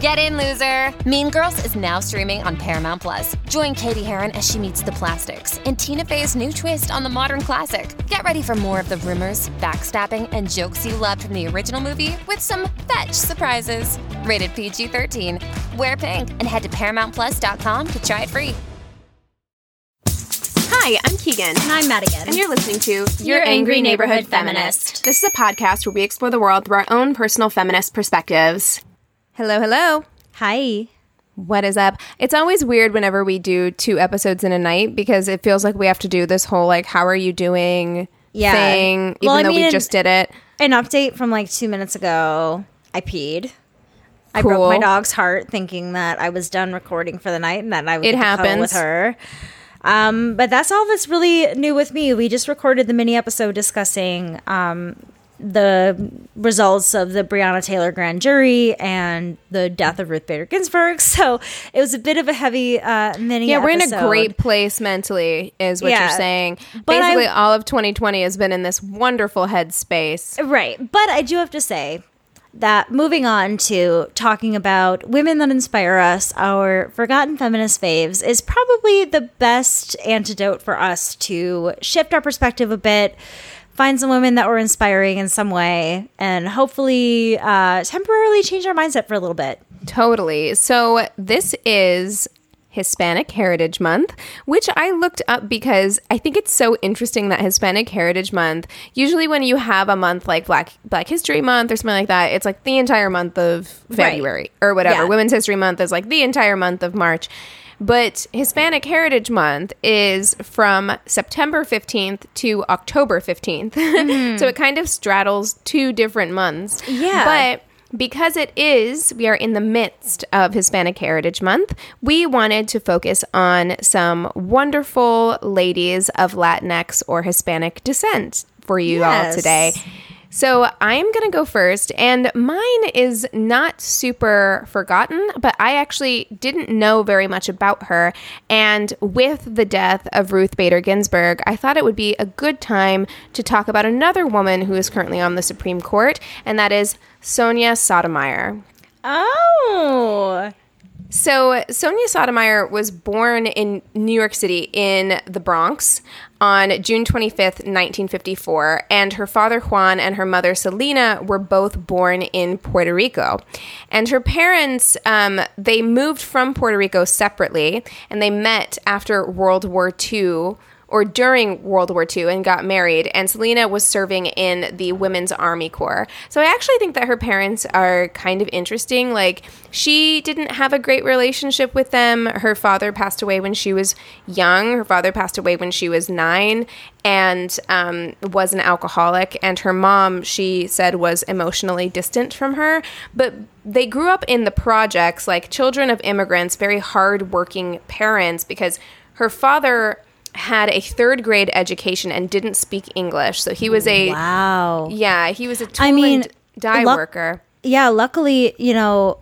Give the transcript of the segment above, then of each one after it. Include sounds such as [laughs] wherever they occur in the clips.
Get in, loser! Mean Girls is now streaming on Paramount Plus. Join Cady Heron as she meets the plastics in Tina Fey's new twist on the modern classic. Get ready for more of the rumors, backstabbing, and jokes you loved from the original movie with some fetch surprises. Rated PG 13. Wear pink and head to ParamountPlus.com to try it free. Hi, I'm Keegan. And I'm Madigan. And you're listening to Your Angry Neighborhood Feminist. This is a podcast where we explore the world through our own personal feminist perspectives. Hello, hello. Hi. What is up? It's always weird whenever we do two episodes in a night because it feels like we have to do this whole like how are you doing Yeah. thing even Well, I though we just did it. An update from like two minutes ago. I peed. I Cool. broke my dog's heart thinking that I was done recording for the night and that I would It get to cuddle happens. with her. Um, but that's all that's really new with me. We just recorded the mini episode discussing um, the results of the Breonna Taylor grand jury and the death of Ruth Bader Ginsburg. [laughs] So it was a bit of a heavy uh, mini. Yeah, we're in a great place mentally, is what Yeah. you're saying. But I- Basically, all of 2020 has been in this wonderful headspace. Right. But I do have to say that moving on to talking about women that inspire us, our forgotten feminist faves, is probably the best antidote for us to shift our perspective a bit. Find some women that were inspiring in some way, and hopefully uh, temporarily change our mindset for a little bit. Totally. So this is Hispanic Heritage Month, which I looked up because I think it's so interesting that Hispanic Heritage Month, usually when you have a month like Black Black History Month or something like that, it's like the entire month of February or whatever. Yeah. Women's History Month is like the entire month of March. But Hispanic Heritage Month is from September 15th to October 15th. [laughs] so it kind of straddles two different months. Yeah. But because it is, we are in the midst of Hispanic Heritage Month, we wanted to focus on some wonderful ladies of Latinx or Hispanic descent for you all Yes. today. So I'm going to go first, and mine is not super forgotten, but I actually didn't know very much about her. And with the death of Ruth Bader Ginsburg, I thought it would be a good time to talk about another woman who is currently on the Supreme Court, and that is Sonia Sotomayor. Oh, So Sonia Sotomayor was born in New York City in the Bronx on June 25th, 1954, and her father Juan and her mother Selena were both born in Puerto Rico. And her parents, um, they moved from Puerto Rico separately, and they met after World War II or during World War II and got married. And Selena was serving in the Women's Army Corps. So I actually think that her parents are kind of interesting. Like, she didn't have a great relationship with them. Her father passed away when she was young. Her father passed away when she was nine and um, was an alcoholic. And her mom, she said, was emotionally distant from her. But they grew up in the projects, like children of immigrants, very hardworking parents, because her father had a third grade education and didn't speak English. So he was a wow. yeah, he was a tool I mean, luck- worker. yeah, luckily, you know,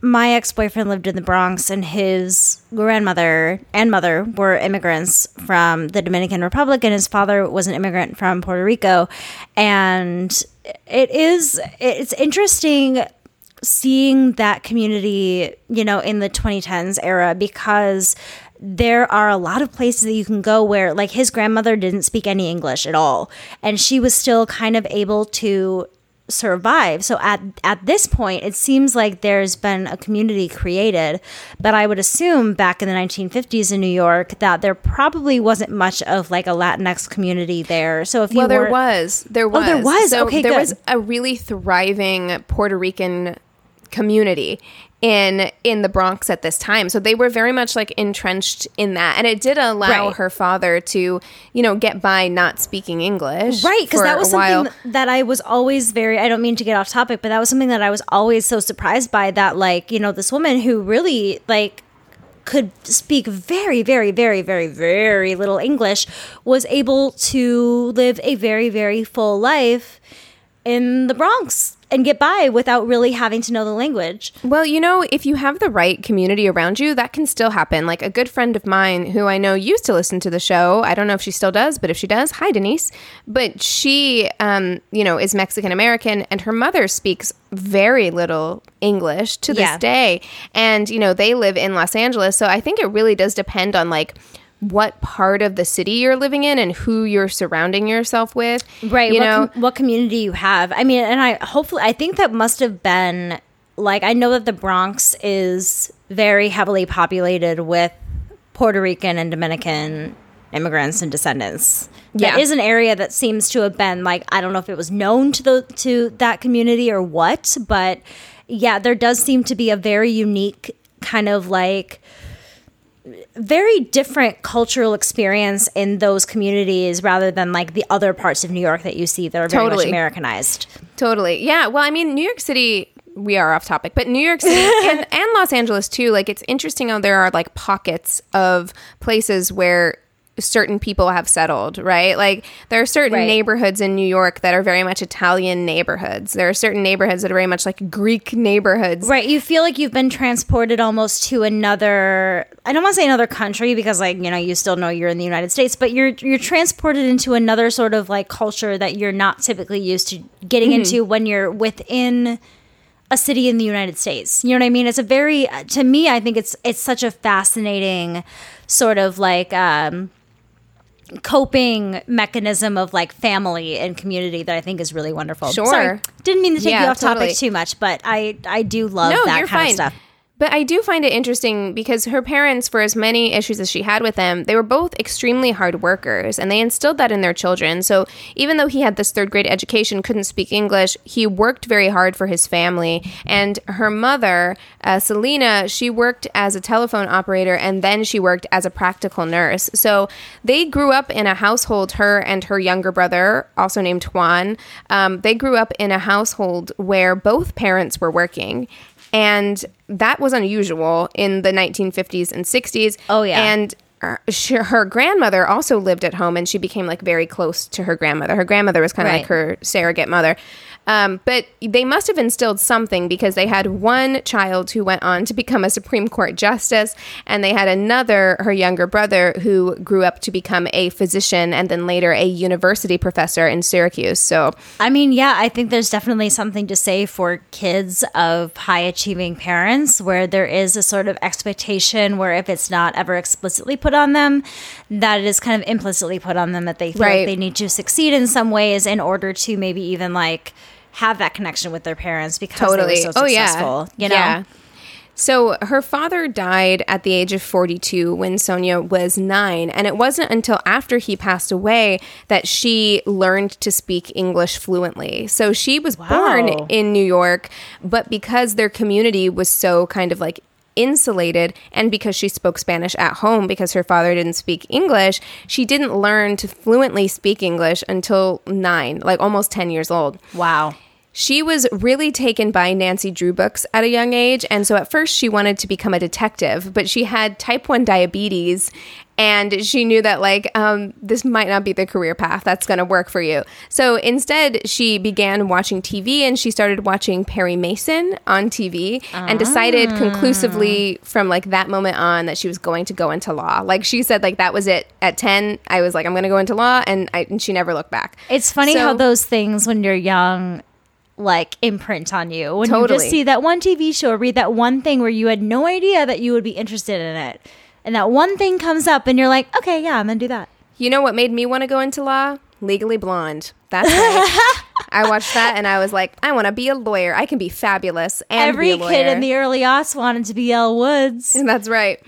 my ex boyfriend lived in the Bronx, and his grandmother and mother were immigrants from the Dominican Republic, and his father was an immigrant from Puerto Rico. And it is, it's interesting seeing that community, you know, in the 2010s era because there are a lot of places that you can go where like his grandmother didn't speak any English at all and she was still kind of able to survive. So at at this point it seems like there's been a community created, but I would assume back in the 1950s in New York that there probably wasn't much of like a Latinx community there. So if you well, there was, there was, Oh, there was? So Okay, there good. was a really thriving Puerto Rican community in in the Bronx at this time. So they were very much like entrenched in that, and it did allow Right. her father to, you know, get by not speaking English, Right, because that was something that I was always very, I don't mean to get off topic, but that was something that I was always so surprised by that, like, you know, this woman who really, like, could speak very, very, very, very, very little English was able to live a very, very full life in the Bronx and get by without really having to know the language. Well, you know, if you have the right community around you, that can still happen. Like a good friend of mine who I know used to listen to the show. I don't know if she still does, but if she does, hi, Denise. But she, um, you know, is Mexican American and her mother speaks very little English to this Yeah. day. And, you know, they live in Los Angeles. So I think it really does depend on like, what part of the city you're living in and who you're surrounding yourself with. right You what, know, com- what community you have i mean and i hopefully i think that must have been like i know that the bronx is very heavily populated with puerto rican and dominican immigrants and descendants Yeah. that is an area that seems to have been like i don't know if it was known to the to that community or what but yeah there does seem to be a very unique kind of like very different cultural experience in those communities rather than like the other parts of New York that you see that are very Totally. much Americanized. Totally. Yeah. Well, I mean, New York City, we are off topic, but New York City [laughs] and, and Los Angeles too, like it's interesting how there are like pockets of places where certain people have settled, right? Like there are certain Right. neighborhoods in New York that are very much Italian neighborhoods. There are certain neighborhoods that are very much like Greek neighborhoods. Right, you feel like you've been transported almost to another I don't want to say another country because like, you know, you still know you're in the United States, but you're you're transported into another sort of like culture that you're not typically used to getting into when you're within a city in the United States. You know what I mean? It's a very to me I think it's it's such a fascinating sort of like um coping mechanism of like family and community that I think is really wonderful. Sure. Sorry, didn't mean to take Yeah, you off topic too much, but I I do love no, that kind fine. of stuff. But I do find it interesting because her parents, for as many issues as she had with them, they were both extremely hard workers and they instilled that in their children. So even though he had this third grade education, couldn't speak English, he worked very hard for his family. And her mother, uh, Selena, she worked as a telephone operator and then she worked as a practical nurse. So they grew up in a household, her and her younger brother, also named Juan, um, they grew up in a household where both parents were working. And that was unusual in the 1950s and 60s. Oh, yeah. And her, she, her grandmother also lived at home and she became like very close to her grandmother. Her grandmother was kind of Right. like her surrogate mother. Um, but they must have instilled something because they had one child who went on to become a Supreme Court justice, and they had another, her younger brother, who grew up to become a physician and then later a university professor in Syracuse. So, I mean, yeah, I think there's definitely something to say for kids of high achieving parents where there is a sort of expectation where if it's not ever explicitly put on them, that it is kind of implicitly put on them that they feel Right. like they need to succeed in some ways in order to maybe even like have that connection with their parents because totally. they were so oh successful. yeah, You know? Yeah. So her father died at the age of 42 when Sonia was nine, and it wasn't until after he passed away that she learned to speak English fluently. So she was born in New York, but because their community was so kind of like insulated and because she spoke Spanish at home because her father didn't speak English, she didn't learn to fluently speak English until 9, like almost 10 years old. Wow. She was really taken by Nancy Drew books at a young age. And so at first she wanted to become a detective, but she had type 1 diabetes and she knew that, like, um, this might not be the career path that's going to work for you. So instead, she began watching TV and she started watching Perry Mason on TV and decided conclusively from like that moment on that she was going to go into law. Like she said, like, that was it. At 10, I was like, I'm going to go into law. And, I, and she never looked back. It's funny So- how those things when you're young like imprint on you when you just see that one TV show or read that one thing where you had no idea that you would be interested in it. And that one thing comes up and you're like, okay, yeah, I'm going to do that. You know what made me want to go into law? Legally Blonde. That's right. [laughs] I watched that and I was like, I want to be a lawyer. I can be fabulous and Every kid in the early aughts wanted to be Elle Woods. And [laughs] That's right.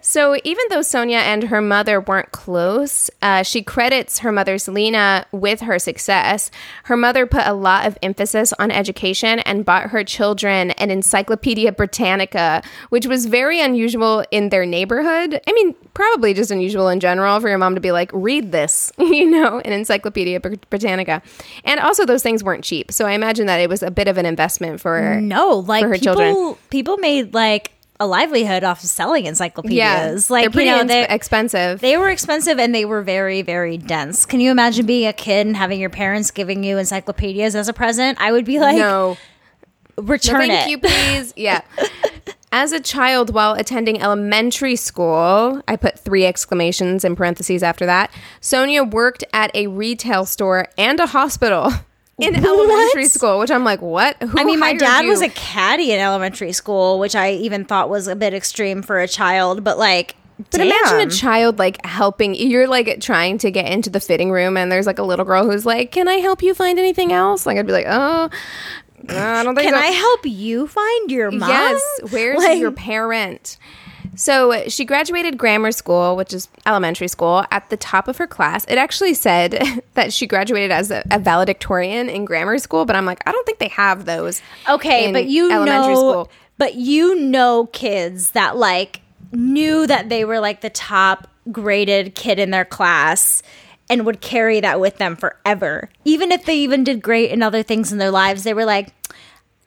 [laughs] so even though Sonia and her mother weren't close, uh, she credits her mother Selena with her success. Her mother put a lot of emphasis on education and bought her children an Encyclopedia Britannica, which was very unusual in their neighborhood. I mean, probably just unusual in general for your mom to be like, read this, [laughs] you know, an Encyclopedia Br- Britannica. And also, those things weren't cheap. So I imagine that it was a bit of an investment for No, like for her people, children. people made like a livelihood off of selling encyclopedias. Yeah, like they're pretty you know, they, expensive. they were expensive and they were very, very dense. Can you imagine being a kid and having your parents giving you encyclopedias as a present? I would be like, no. return Thank it. you, please. [laughs] Yeah. As a child, while attending elementary school, I put three exclamations in parentheses after that. Sonia worked at a retail store and a hospital [laughs] in elementary school, which I'm like, what? Who I mean, my dad you? was a caddy in elementary school, which I even thought was a bit extreme for a child. But like, But imagine a child like helping. You're like trying to get into the fitting room, and there's like a little girl who's like, "Can I help you find anything else?" Like I'd be like, "Oh, I don't think Can so." I help you find your mom? Yes. Where's Like- your parent? So she graduated grammar school, which is elementary school, at the top of her class. It actually said [laughs] that she graduated as a, a valedictorian in grammar school, but I'm like, I don't think they have those. Okay, but you elementary know, school. but you know, kids that like knew that they were like the top graded kid in their class and would carry that with them forever. Even if they even did great in other things in their lives, they were like,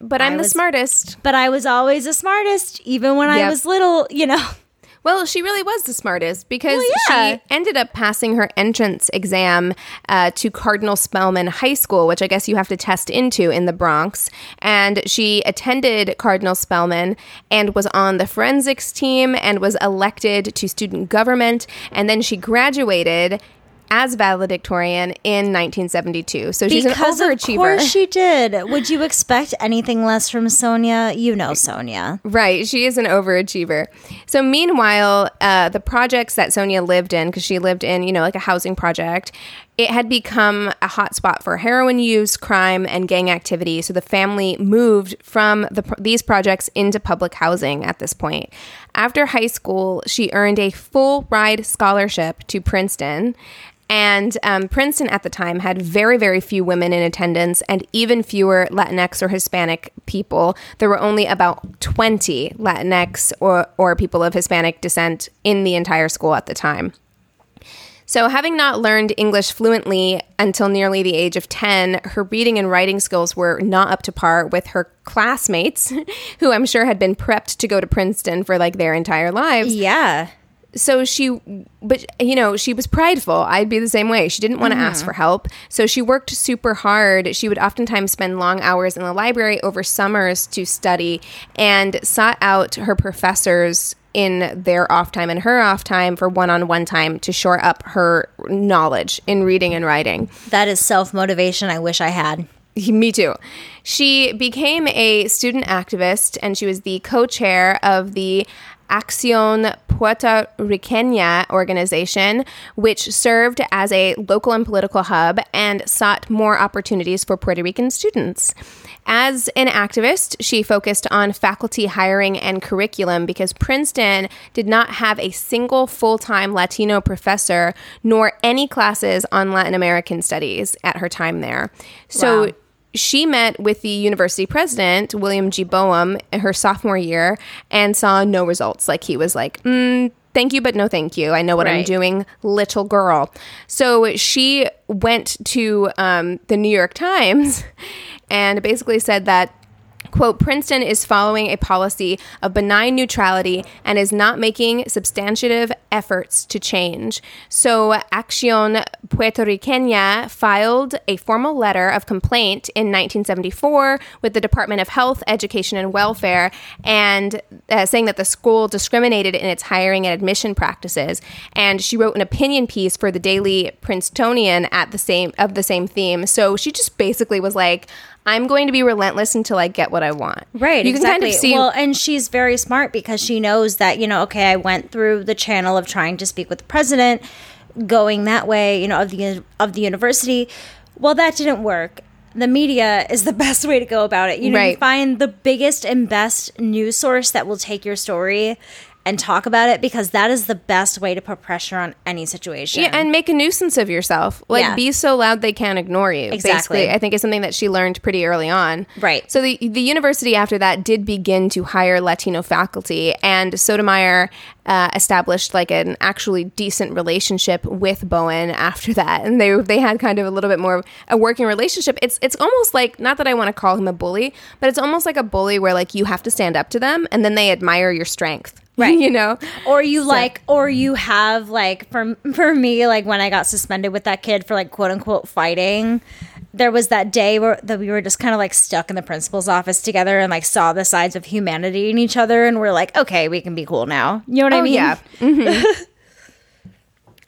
But I'm I the was- smartest. "But I was always the smartest, even when I was little." You know. [laughs] Well, she really was the smartest because Well, yeah. she ended up passing her entrance exam uh, to Cardinal Spellman High School, which I guess you have to test into in the Bronx. And she attended Cardinal Spellman and was on the forensics team and was elected to student government. And then she graduated as valedictorian in 1972. So she's because an of overachiever. course she did. Would you expect anything less from Sonia? You know Sonia. Right. She is an overachiever. So, meanwhile, uh, the projects that Sonia lived in, because she lived in, you know, like a housing project, it had become a hotspot for heroin use, crime, and gang activity. So, the family moved from the, these projects into public housing at this point. After high school, she earned a full ride scholarship to Princeton. And um, Princeton at the time had very, very few women in attendance and even fewer Latinx or Hispanic people. There were only about 20 Latinx or, or people of Hispanic descent in the entire school at the time. So, having not learned English fluently until nearly the age of 10, her reading and writing skills were not up to par with her classmates, [laughs] who I'm sure had been prepped to go to Princeton for like their entire lives Yeah. So she but you know she was prideful. I'd be the same way. She didn't want to ask mm-hmm. for help. So she worked super hard. She would oftentimes spend long hours in the library over summers to study and sought out her professors in their off time and her off time for one-on-one time to shore up her knowledge in reading and writing. That is self motivation I wish I had. me too. She became a student activist and she was the co chair of the Acción Puerto Riqueña organization, which served as a local and political hub and sought more opportunities for Puerto Rican students. As an activist, she focused on faculty hiring and curriculum because Princeton did not have a single full time Latino professor nor any classes on Latin American studies at her time there. So, Wow. She met with the university president, William G. Bowen, in her sophomore year and saw no results. Like he was like, mm, thank you, but no thank you. I know what I'm doing, little girl. So she went to um, the New York Times [laughs] and basically said that quote princeton is following a policy of benign neutrality and is not making substantive efforts to change. So accion puerto riqueña filed a formal letter of complaint in 1974 with the department of health education and welfare and uh, saying that the school discriminated in its hiring and admission practices. And she wrote an opinion piece for the daily princetonian at the same of the same theme. So she just basically was like I'm going to be relentless until I get what I want. Right, You exactly. can kind of see. well, and she's very smart because she knows that you know, okay, I went through the channel of trying to speak with the president, going that way, you know, of the of the university. Well, that didn't work. The media is the [laughs] best way to go about it. You know, you find the biggest and best news source that will take your story and talk about it because that is the best way to put pressure on any situation. Yeah, and make a nuisance of yourself. Like Yeah. be so loud they can't ignore you. Exactly. Basically, I think is something that she learned pretty early on. Right. So the the university after that did begin to hire Latino faculty, and Sotomayor uh, established like an actually decent relationship with Bowen after that, and they they had kind of a little bit more of a working relationship. It's it's almost like not that I want to call him a bully, but it's almost like a bully where like you have to stand up to them, and then they admire your strength. [laughs] Right. you know. or you like or you have like for for me like when I got suspended with that kid for like quote unquote fighting there was that day where that we were just kind of like stuck in the principal's office together and like saw the sides of humanity in each other and we're like okay we can be cool now you know what I Oh, mean yeah. Mhm. [laughs]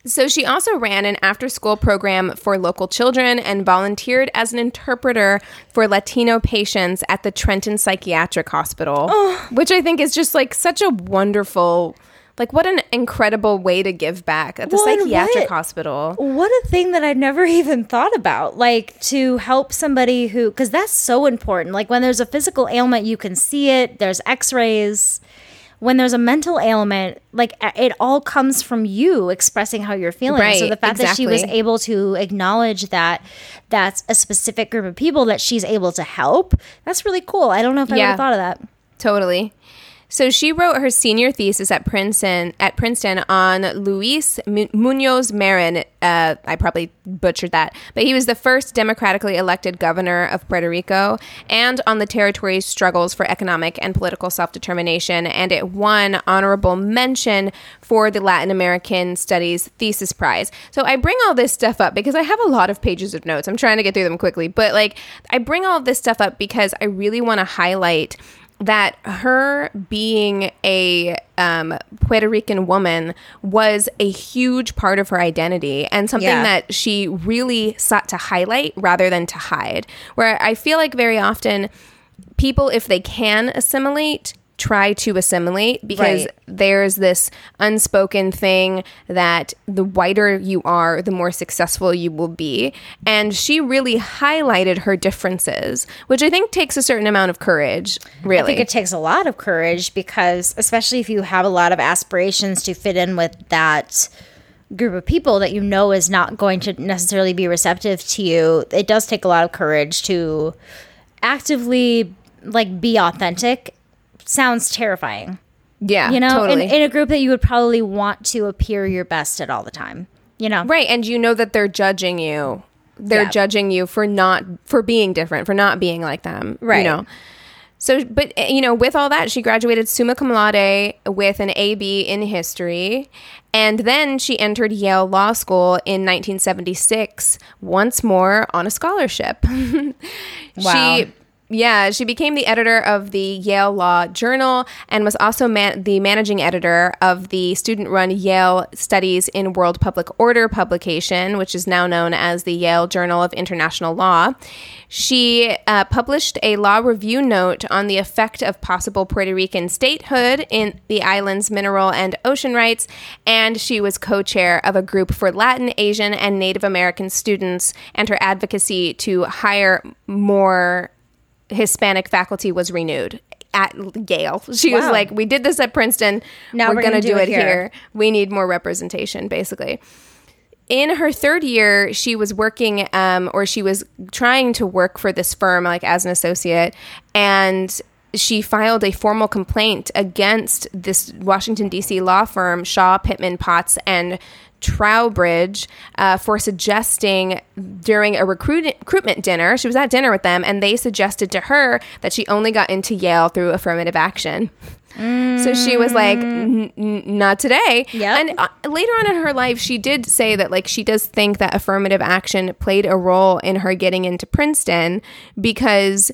so she also ran an after school program for local children and volunteered as an interpreter for Latino patients at the Trenton Psychiatric Hospital, which I think is just like such a wonderful. Like what an incredible way to give back at the Well, psychiatric what- hospital. what a thing that I'd never [laughs] even thought about. Like to help somebody who, because that's so important. Like when there's a physical ailment, you can see it, there's x rays. When there's a mental ailment, like it all comes from you expressing how you're feeling. Right, so the fact that she was able to acknowledge that that's a specific group of people that she's able to help, that's really cool. I don't know if I Yeah. have thought of that. Totally. So she wrote her senior thesis at Princeton at Princeton on Luis Munoz Marin. Uh, I probably butchered that, but he was the first democratically elected governor of Puerto Rico, and on the territory's struggles for economic and political self determination. And it won honorable mention for the Latin American Studies Thesis Prize. So I bring all this stuff up because I have a lot of pages of notes. I'm trying to get through them quickly, but like I bring all of this stuff up because I really want to highlight that her being a um, Puerto Rican woman was a huge part of her identity and something Yeah. that she really sought to highlight rather than to hide. Where I feel like very often people, if they can assimilate, try to assimilate because Right. there's this unspoken thing that the whiter you are, the more successful you will be. And she really highlighted her differences, which I think takes a certain amount of courage, really. I think it takes a lot of courage because, especially if you have a lot of aspirations to fit in with that group of people that you know is not going to necessarily be receptive to you, it does take a lot of courage to actively like be authentic. Sounds terrifying, yeah, you know, totally. in, in a group that you would probably want to appear your best at all the time. You know, Right, and you know that they're judging you. They're Yeah. judging you for not for being different, for not being like them. Right. You know. So, but eh, you know, with all that, she graduated summa cum laude with an AB in history, and then she entered Yale Law School in 1976, once more on a scholarship. [laughs] Wow. She yeah, she became the editor of the Yale Law Journal and was also man- the managing editor of the student run Yale Studies in World Public Order publication, which is now known as the Yale Journal of International Law. She uh, published a law review note on the effect of possible Puerto Rican statehood in the island's mineral and ocean rights, and she was co chair of a group for Latin, Asian, and Native American students, and her advocacy to hire more Hispanic faculty was renewed at Yale. She was like, "We did this at Princeton. Now we're, we're going to gonna do, it here. We need more representation." Basically, in her third year, she was working, um, or she was trying to work for this firm, like as an associate, and she filed a formal complaint against this Washington D.C. law firm, Shaw Pittman Potts and Trowbridge, uh, for suggesting during a recruit- recruitment dinner, she was at dinner with them, and they suggested to her that she only got into Yale through affirmative action. So she was like, "N- n- "Not today." Yep. And uh, later on in her life, she did say that like she does think that affirmative action played a role in her getting into Princeton because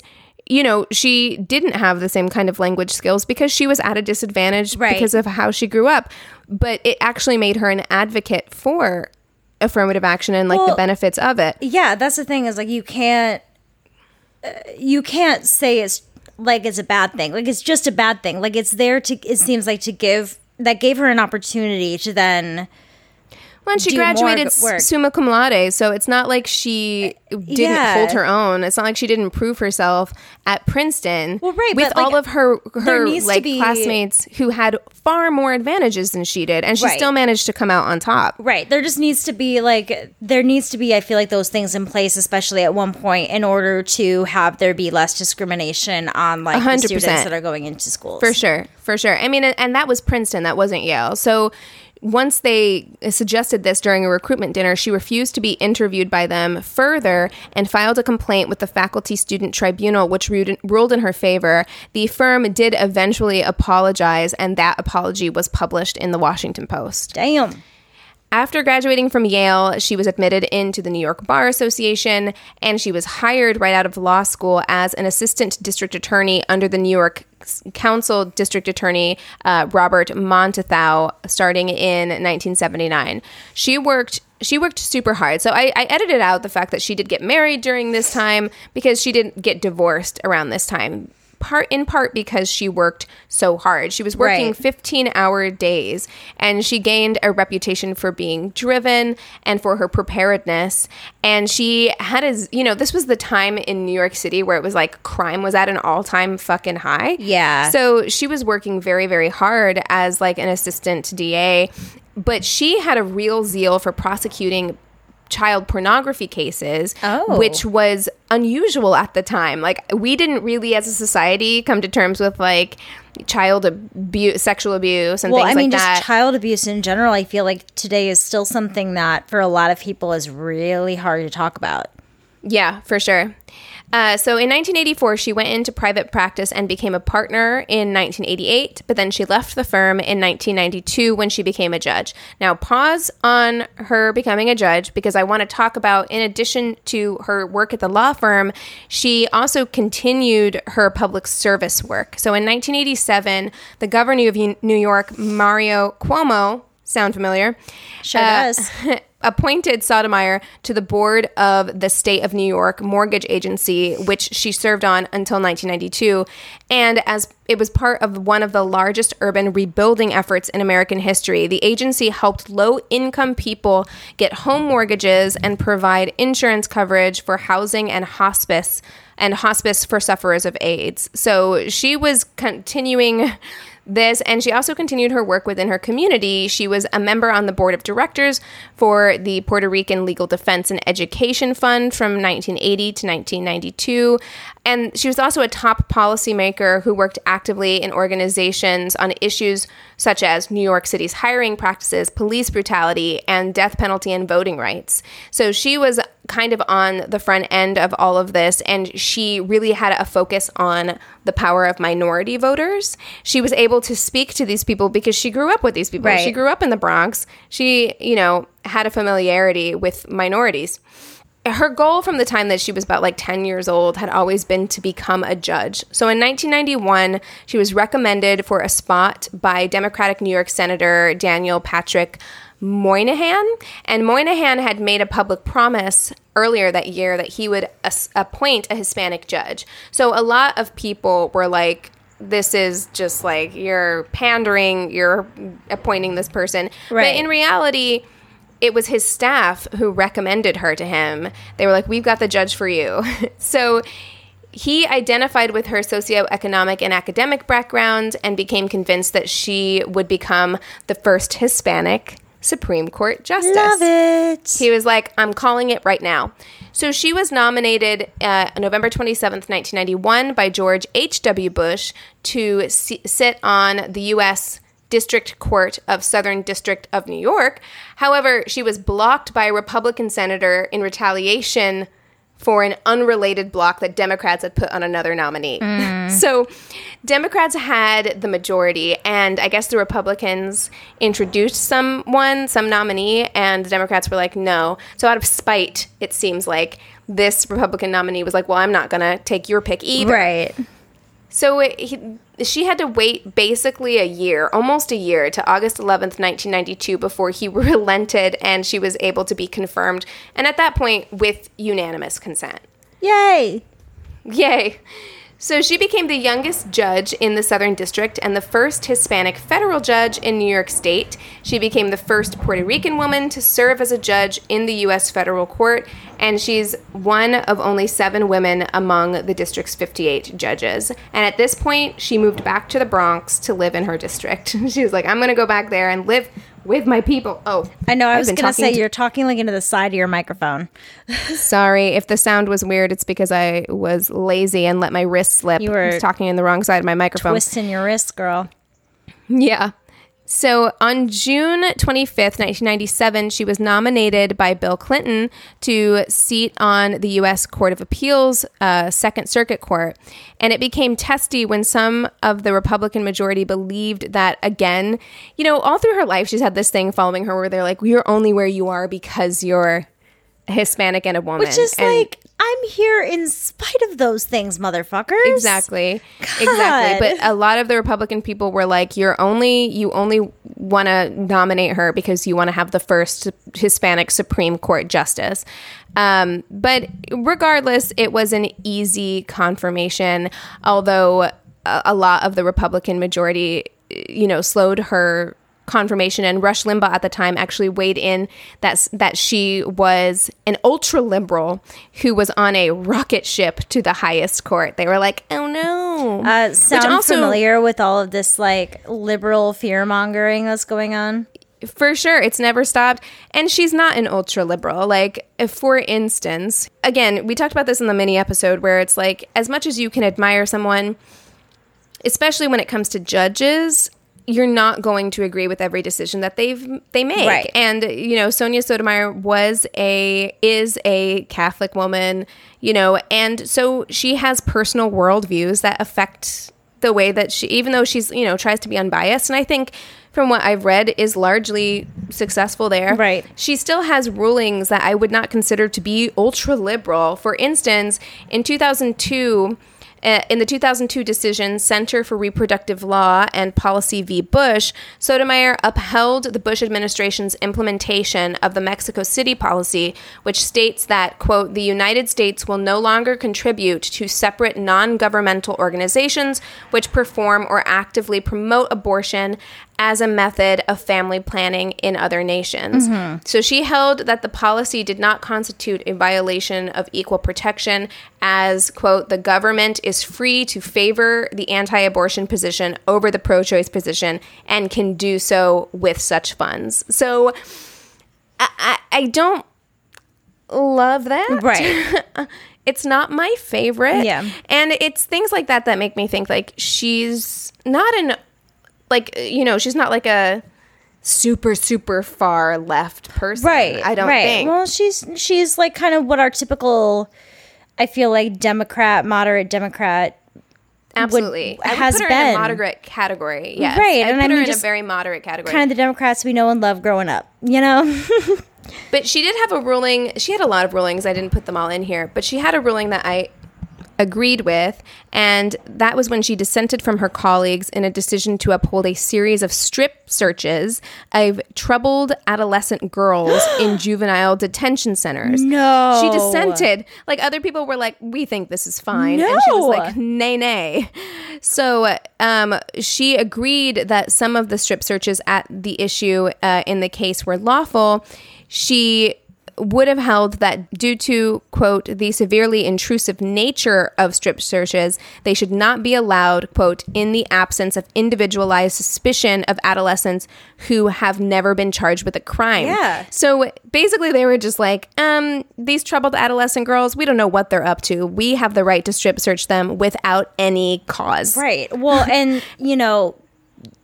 you know she didn't have the same kind of language skills because she was at a disadvantage Right. because of how she grew up. But it actually made her an advocate for affirmative action and like the benefits of it. yeah, that's the thing is like you can't uh, you can't say it's like it's a bad thing. Like it's just a bad thing. Like it's there to. It seems like to give that gave her an opportunity to then. When she graduated summa cum laude, so it's not like she eh, didn't Yeah. hold her own. It's not like she didn't prove herself at Princeton. Well, right, with but, like, all of her her like be- classmates who had far more advantages than she did, and she Right. still managed to come out on top. Right. There just needs to be like there needs to be I feel like those things in place, especially at one point, in order to have there be less discrimination on like the hundred students percent. that are going into schools. For sure, for sure. I mean, and- and that was Princeton, that wasn't Yale. So once they suggested this during a recruitment dinner, she refused to be interviewed by them further and filed a complaint with the Faculty Student Tribunal, which ruled in her favor. The firm did eventually apologize, and that apology was published in the Washington Post. Damn. After graduating from Yale, she was admitted into the New York Bar Association and she was hired right out of law school as an assistant district attorney under the New York County District Attorney uh, Robert Morgenthau starting in 1979. She worked she worked super hard. So I, I edited out the fact that she did get married during this time because she didn't get divorced around this time. Part in part because she worked so hard. She was working Right. 15 hour days and she gained a reputation for being driven and for her preparedness and she had a you know this was the time in New York City where it was like crime was at an all-time fucking high Yeah. so she was working very very hard as like an assistant DA but she had a real zeal for prosecuting child pornography cases Oh. which was unusual at the time like we didn't really as a society come to terms with like child abuse sexual abuse and Well, things I mean, like just that child abuse in general, I feel like today is still something that for a lot of people is really hard to talk about. Yeah, for sure. Uh, so in 1984, she went into private practice and became a partner in 1988, but then she left the firm in 1992 when she became a judge. Now, pause on her becoming a judge because I want to talk about, in addition to her work at the law firm, she also continued her public service work. So in 1987, the governor of New York, Mario Cuomo, sound familiar? Sure Uh, does. [laughs] appointed Sotomayor to the board of the State of New York Mortgage Agency, which she served on until 1992. And as it was part of one of the largest urban rebuilding efforts in American history, the agency helped low income people get home mortgages and provide insurance coverage for housing and hospice and hospice for sufferers of AIDS. So she was continuing this and she also continued her work within her community. She was a member on the board of directors for the Puerto Rican Legal Defense and Education Fund from 1980 to 1992. And she was also a top policymaker who worked actively in organizations on issues such as New York City's hiring practices, police brutality, and death penalty and voting rights. So she was kind of on the front end of all of this, and she really had a focus on the power of minority voters. She was able to speak to these people because she grew up with these people. Right. She grew up in the Bronx. She, you know, had a familiarity with minorities. Her goal from the time that she was about like 10 years old had always been to become a judge. So in 1991, she was recommended for a spot by Democratic New York Senator Daniel Patrick Moynihan. And Moynihan had made a public promise earlier that year that he would as- appoint a Hispanic judge. So a lot of people were like, this is just like you're pandering, you're appointing this person. Right. But in reality, it was his staff who recommended her to him. They were like, We've got the judge for you. [laughs] so he identified with her socioeconomic and academic background and became convinced that she would become the first Hispanic Supreme Court justice. Love it. He was like, I'm calling it right now. So she was nominated uh, November 27th, 1991, by George H.W. Bush to si- sit on the U.S. District Court of Southern District of New York. However, she was blocked by a Republican senator in retaliation for an unrelated block that Democrats had put on another nominee. [laughs] so Democrats had the majority, and I guess the Republicans introduced someone, some nominee, and the Democrats were like, no. So out of spite, it seems like this Republican nominee was like, well, I'm not going to take your pick either. Right. So it, he, she had to wait basically a year, almost a year, to August 11th, 1992, before he [laughs] relented and she was able to be confirmed. And at that point, with unanimous consent. Yay. Yay. So she became the youngest judge in the Southern District and the first Hispanic federal judge in New York State. She became the first Puerto Rican woman to serve as a judge in the U.S. federal court, and she's one of only seven women among the district's 58 judges. And at this point, she moved back to the Bronx to live in her district. [laughs] she was like, I'm going to go back there and live with my people. Oh, I know. I I've was going to say you're talking like into the side of your microphone. [laughs] Sorry if the sound was weird. It's because I was lazy and let my wrist slip. You were talking in the wrong side of my microphone. Twisting your wrist, girl. Yeah. So on June 25th, 1997, she was nominated by Bill Clinton to seat on the U.S. Court of Appeals, uh, Second Circuit Court. And it became testy when some of the Republican majority believed that, again, you know, all through her life, she's had this thing following her where they're like, you're only where you are because you're Hispanic and a woman. Which is And- like, I'm here in spite of those things, motherfuckers. Exactly. Exactly. But a lot of the Republican people were like, you're only, you only want to nominate her because you want to have the first Hispanic Supreme Court justice. Um, but regardless, it was an easy confirmation, although a, a lot of the Republican majority, you know, slowed her confirmation and Rush Limbaugh at the time actually weighed in that that she was an ultra liberal who was on a rocket ship to the highest court. They were like, "Oh no." Uh, sound also- familiar with all of this like liberal fear mongering that's going on? For sure, it's never stopped. And she's not an ultra liberal. Like, if, for instance, again, we talked about this in the mini episode where it's like, as much as you can admire someone, especially when it comes to judges, you're not going to agree with every decision that they've they make. Right. And you know, Sonia Sotomayor was a is a Catholic woman, you know, and so she has personal worldviews that affect the way that she even though she's, you know, tries to be unbiased. And I think from what I've read is largely successful there. Right. She still has rulings that I would not consider to be ultra liberal. For instance, in 2002, uh, Uh, in the 2002 decision, Center for Reproductive Law and Policy v. Bush, Sotomayor upheld the Bush administration's implementation of the Mexico City policy, which states that, quote, the United States will no longer contribute to separate non governmental organizations which perform or actively promote abortion as a method of family planning in other nations. Mm-hmm. So she held that the policy did not constitute a violation of equal protection, as, quote, the government is free to favor the anti abortion position over the pro choice position and can do so with such funds. So I, I, I don't love that. Right. [laughs] it's not my favorite. Yeah. And it's things like that that make me think like she's not an like uh, you know, she's not like a super super far left person. right. I don't right. think. Well, she's she's like kind of what our typical, I feel like Democrat, moderate Democrat. Absolutely. I would has put her in been. a moderate category. Yes. Right, I and put I her in a very moderate category. Kind of the Democrats we know and love growing up. You know. [laughs] But she did have a ruling. She had a lot of rulings. I didn't put them all in here, but she had a ruling that I agreed with, and that was when she dissented from her colleagues in a decision to uphold a series of strip searches of troubled adolescent girls [gasps] in juvenile detention centers. No. She dissented. Like other people were like, "We think this is fine," and she was like, "Nay, nay." So um, she agreed that some of the strip searches at the issue uh, in the case were lawful. She would have held that due to quote the severely intrusive nature of strip searches they should not be allowed quote in the absence of individualized suspicion of adolescents who have never been charged with a crime Yeah. so basically they were just like um these troubled adolescent girls we don't know what they're up to we have the right to strip search them without any cause Right. Well, and you know,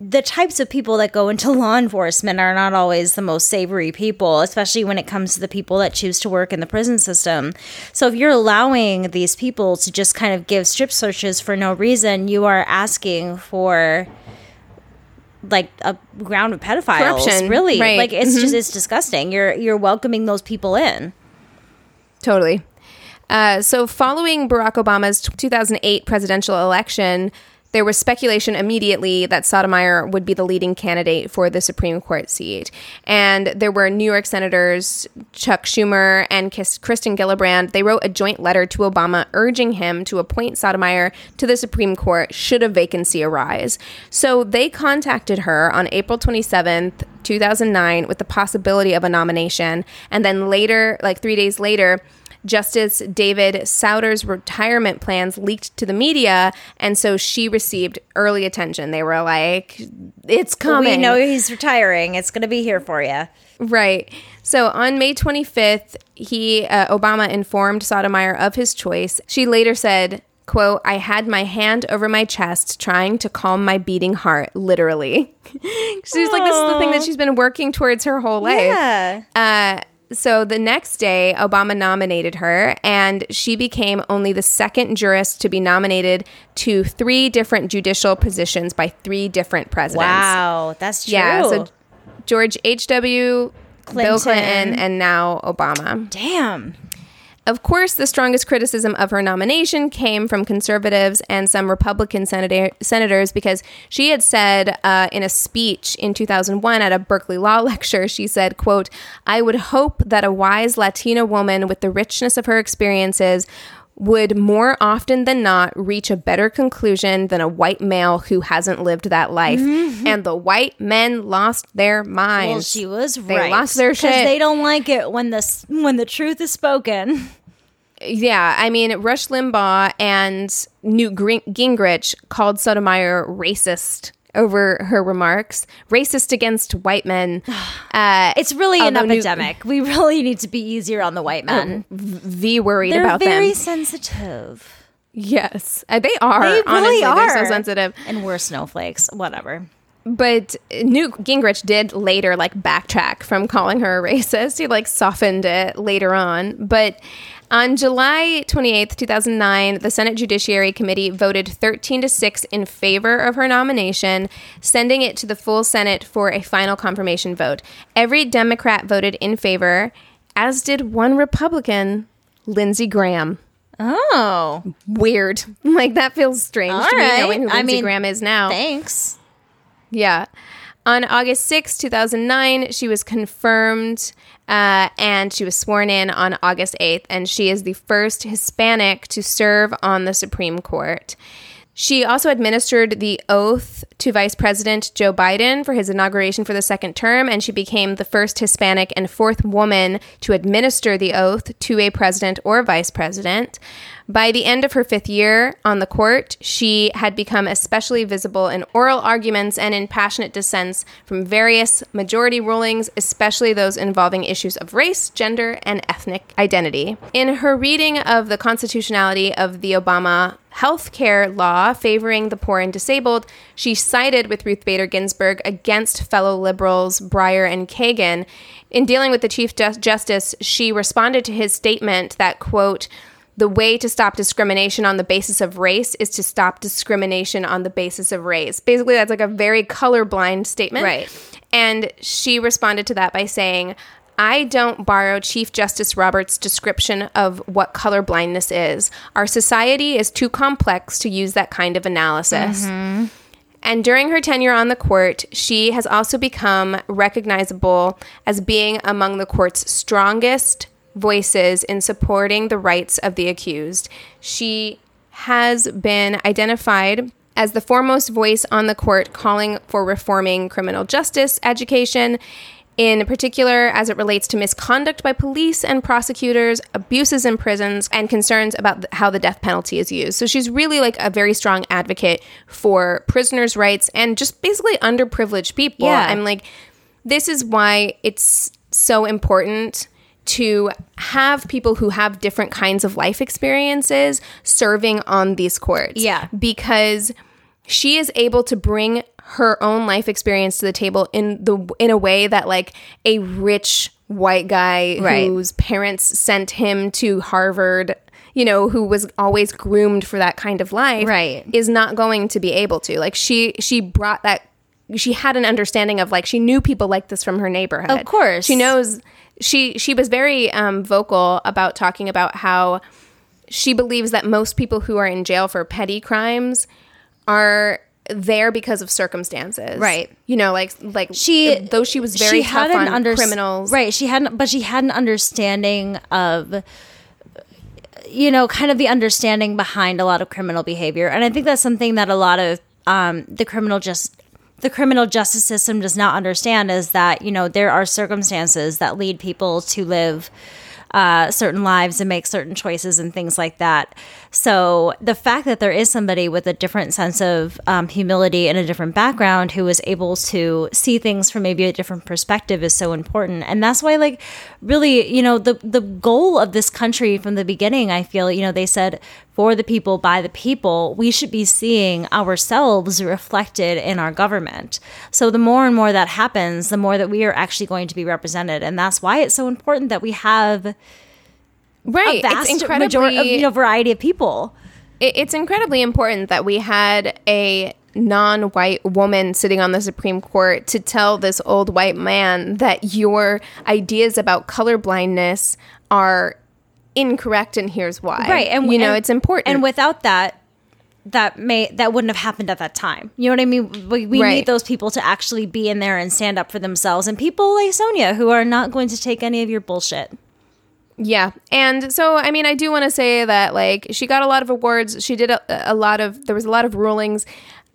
the types of people that go into law enforcement are not always the most savory people, especially when it comes to the people that choose to work in the prison system. So if you're allowing these people to just kind of give strip searches for no reason, you are asking for like a ground of pedophiles Corruption, really right. like it's just it's disgusting you're you're welcoming those people in Totally. Uh, so, following Barack Obama's 2008 presidential election, there was speculation immediately that Sotomayor would be the leading candidate for the Supreme Court seat. And there were New York Senators Chuck Schumer and Kirsten Gillibrand. They wrote a joint letter to Obama urging him to appoint Sotomayor to the Supreme Court should a vacancy arise. So they contacted her on April 27th, 2009, with the possibility of a nomination. And then later, like three days later, Justice David Souter's retirement plans leaked to the media, and so she received early attention. They were like, "It's coming." We know he's retiring. It's going to be here for you. Right. So on May 25th, he uh, Obama informed Sotomayor of his choice. She later said, quote, I had my hand over my chest trying to calm my beating heart, literally. [laughs] she's like, this is the thing that she's been working towards her whole life. Yeah. Uh, so the next day, Obama nominated her, and she became only the second jurist to be nominated to three different judicial positions by three different presidents. Wow, that's true. Yeah. So George H.W., Bill Clinton. Clinton, and now Obama. Damn. Of course, the strongest criticism of her nomination came from conservatives and some Republican senator- senators because she had said uh, in a speech in 2001 at a Berkeley Law [laughs] lecture, she said, quote, I would hope that a wise Latina woman with the richness of her experiences would more often than not reach a better conclusion than a white male who hasn't lived that life. Mm-hmm. And the white men lost their minds. Well, she was They right. lost their shit. Because they don't like it when the when the truth is spoken. Yeah, I mean, Rush Limbaugh and Newt Gingrich called Sotomayor racist over her remarks, racist against white men. [sighs] Uh, It's really an epidemic. we really need to be easier on the white men. v worried about that. They're very sensitive. Yes, Uh, they are. They really honestly, are They're so sensitive. and we're snowflakes. Whatever. But Newt Gingrich did later like backtrack from calling her a racist. He like softened it later on. But on July 28th, 2009, the Senate Judiciary Committee voted 13 to 6 in favor of her nomination, sending it to the full Senate for a final confirmation vote. Every Democrat voted in favor, as did one Republican, Lindsey Graham. Oh, Weird. [laughs] Like that feels strange All to me knowing who I Lindsey mean, Graham is now. thanks. Yeah. On August sixth, two 2009, she was confirmed uh, and she was sworn in on August 8th, and she is the first Hispanic to serve on the Supreme Court. She also administered the oath to Vice President Joe Biden for his inauguration for the second term, and she became the first Hispanic and fourth woman to administer the oath to a president or vice president. By the end of her fifth year on the court, she had become especially visible in oral arguments and in passionate dissents from various majority rulings, especially those involving issues of race, gender, and ethnic identity. In her reading of the constitutionality of the Obama health care law favoring the poor and disabled, she sided with Ruth Bader Ginsburg against fellow liberals Breyer and Kagan. In dealing with the Chief Justice, she responded to his statement that, quote, the way to stop discrimination on the basis of race is to stop discrimination on the basis of race. Basically, that's like a very colorblind statement. Right. And she responded to that by saying, I don't borrow Chief Justice Roberts' description of what colorblindness is. Our society is too complex to use that kind of analysis. Mm-hmm. And during her tenure on the court, she has also become recognizable as being among the court's strongest voices in supporting the rights of the accused. She has been identified as the foremost voice on the court calling for reforming criminal justice education, in particular as it relates to misconduct by police and prosecutors, abuses in prisons, and concerns about how the death penalty is used. So she's really like a very strong advocate for prisoners' rights and just basically underprivileged people. Yeah. I'm like, this is why it's so important to have people who have different kinds of life experiences serving on these courts. Yeah. Because she is able to bring her own life experience to the table in the in a way that like a rich white guy Right. whose parents sent him to Harvard, you know, who was always groomed for that kind of life Right. is not going to be able to. Like she she brought that she had an understanding of like she knew people like this from her neighborhood. Of course. She knows she she was very um, vocal about talking about how she believes that most people who are in jail for petty crimes are there because of circumstances. Right. You know, like like she though she was very she tough an on unders- criminals. right she hadn't but she had an understanding of you know kind of the understanding behind a lot of criminal behavior and i think that's something that a lot of um, the criminal just the criminal justice system does not understand is that you know there are circumstances that lead people to live uh, certain lives and make certain choices and things like that. So the fact that there is somebody with a different sense of um, humility and a different background who is able to see things from maybe a different perspective is so important. And that's why, like, really, you know, the the goal of this country from the beginning, I feel, you know, they said for the people by the people, we should be seeing ourselves reflected in our government. So the more and more that happens, the more that we are actually going to be represented, and that's why it's so important that we have Right. a vast it's incredibly major- of, you know variety of people. it- it's incredibly important that we had a non-white woman sitting on the Supreme Court to tell this old white man that your ideas about colorblindness are incorrect and here's why. right and you know and- it's important. and without that that may that wouldn't have happened at that time you know what i mean we, we Right. need those people to actually be in there and stand up for themselves and people like sonia who are not going to take any of your bullshit Yeah. And so, I mean, I do want to say that, like, she got a lot of awards. She did a, a lot of, there was a lot of rulings.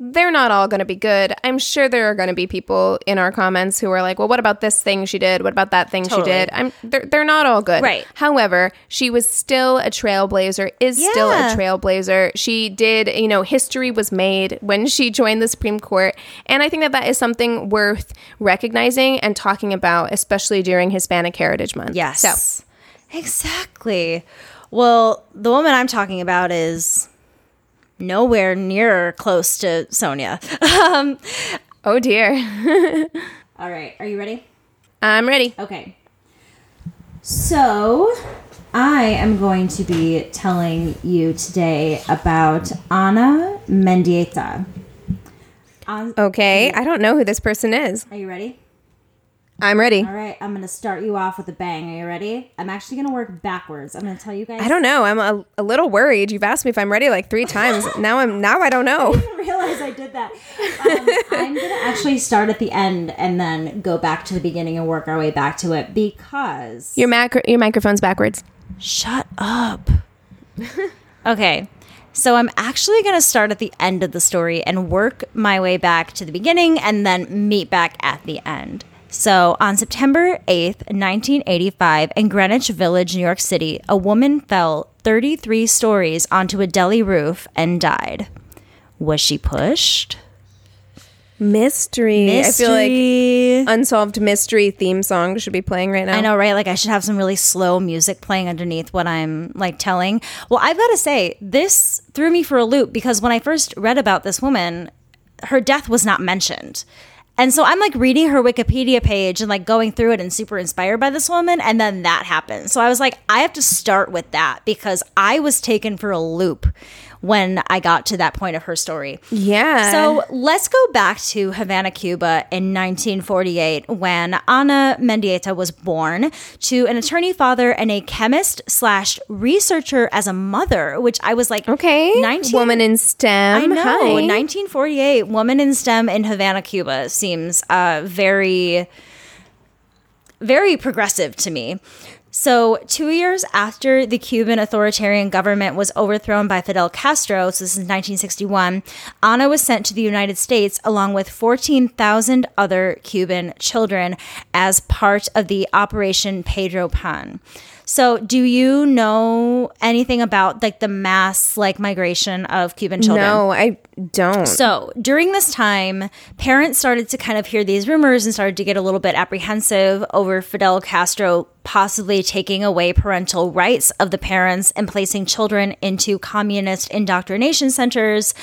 They're not all going to be good. I'm sure there are going to be people in our comments who are like, well, what about this thing she did? What about that thing Totally. she did? I'm, they're, they're not all good. Right. However, she was still a trailblazer, is still a trailblazer. She did, you know, history was made when she joined the Supreme Court. And I think that that is something worth recognizing and talking about, especially during Hispanic Heritage Month. yes So, exactly well the woman i'm talking about is nowhere near close to sonia [laughs] um, oh dear. [laughs] all right are you ready I'm ready. Okay. So, I am going to be telling you today about Ana Mendieta. An- Okay, I don't know who this person is. Are you ready? I'm ready. All right, I'm going to start you off with a bang. Are you ready? I'm actually going to work backwards. I'm going to tell you guys. I don't know. I'm a, a little worried. You've asked me if I'm ready like three times. [laughs] now I'm now I don't know. I didn't realize I did that. Um, I'm going to actually start at the end and then go back to the beginning and work our way back to it because. Your mac your microphone's backwards. Shut up. [laughs] okay. So I'm actually going to start at the end of the story and work my way back to the beginning and then meet back at the end. So on September 8th, 1985, in Greenwich Village, New York City, a woman fell 33 stories onto a deli roof and died. Was she pushed? Mystery. I feel like unsolved mystery theme song should be playing right now. I know, right? Like I should have some really slow music playing underneath what I'm like telling. Well, I've got to say, this threw me for a loop because when I first read about this woman, her death was not mentioned. And so I'm like reading her Wikipedia page and like going through it and super inspired by this woman. And then that happened. So I was like, I have to start with that because I was taken for a loop when I got to that point of her story. Yeah. So let's go back to Havana, Cuba in 1948 when Ana Mendieta was born to an attorney father and a chemist slash researcher as a mother, which I was like, okay. 19 Woman in STEM. I know. Hi. 1948, woman in STEM in Havana, Cuba seems uh, very, very progressive to me. So, two years after the Cuban authoritarian government was overthrown by Fidel Castro, so this is 1961, Ana was sent to the United States along with 14,000 other Cuban children as part of the Operation Pedro Pan. So, do you know anything about like the mass like migration of Cuban children? No, I don't. So during this time, parents started to kind of hear these rumors and started to get a little bit apprehensive over Fidel Castro possibly taking away parental rights of the parents and placing children into communist indoctrination centers.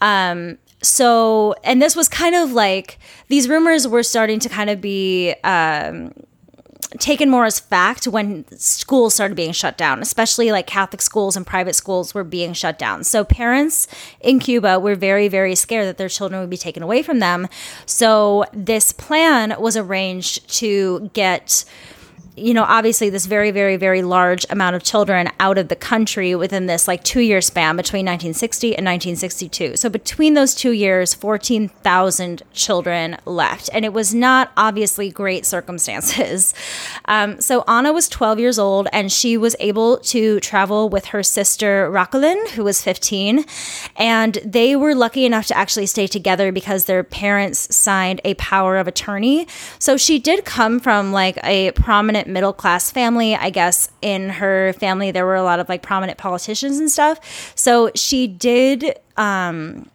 Um, so, and this was kind of like these rumors were starting to kind of be. Um, taken more as fact when schools started being shut down, especially like Catholic schools and private schools were being shut down. So parents in Cuba were very, very scared that their children would be taken away from them. So this plan was arranged to get you know, obviously this very, very, very large amount of children out of the country within this like two year span between 1960 and 1962. So between those two years, 14,000 children left. And it was not obviously great circumstances. [laughs] Um, so Anna was 12 years old and she was able to travel with her sister Raquelin, who was 15. And they were lucky enough to actually stay together because their parents signed a power of attorney. So she did come from like a prominent middle class family. I guess in her family, there were a lot of like prominent politicians and stuff. So she did, um,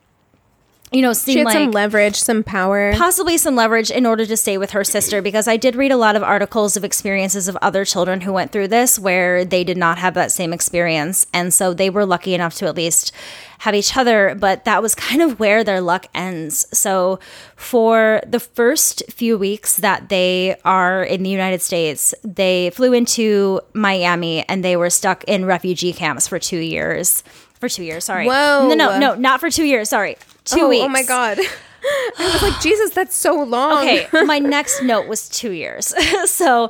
you know, seem She had like some leverage, some power. possibly some leverage in order to stay with her sister because I did read a lot of articles of experiences of other children who went through this where they did not have that same experience. And so they were lucky enough to at least have each other, but that was [laughs] kind of where their luck ends. So for the first few weeks that they are in the United States, they flew into Miami and they were stuck in refugee camps for two years. For two years, sorry. Whoa. No, no, no, not for two years. Sorry. Two oh, weeks. oh my god. [laughs] I was like, Jesus, that's so long. Okay, my [laughs] next note was two years. [laughs] so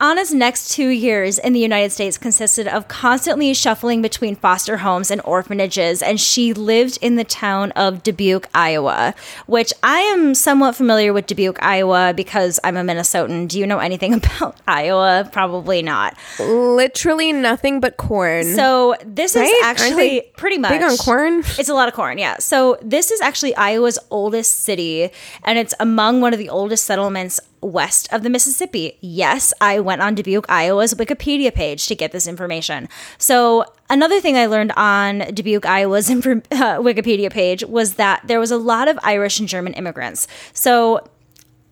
Anna's next two years in the United States consisted of constantly shuffling between foster homes and orphanages, and she lived in the town of Dubuque, Iowa, which I am somewhat familiar with Dubuque, Iowa, because I'm a Minnesotan. Do you know anything [laughs] about Iowa? Probably not. Literally nothing but corn. So this Right? is actually pretty much big on corn? It's a lot of corn, yeah. So this is actually Iowa's oldest city, and it's among one of the oldest settlements west of the Mississippi. Yes, I went on Dubuque, Iowa's Wikipedia page to get this information. So another thing I learned on Dubuque, Iowa's [laughs] uh, Wikipedia page was that there was a lot of Irish and German immigrants. So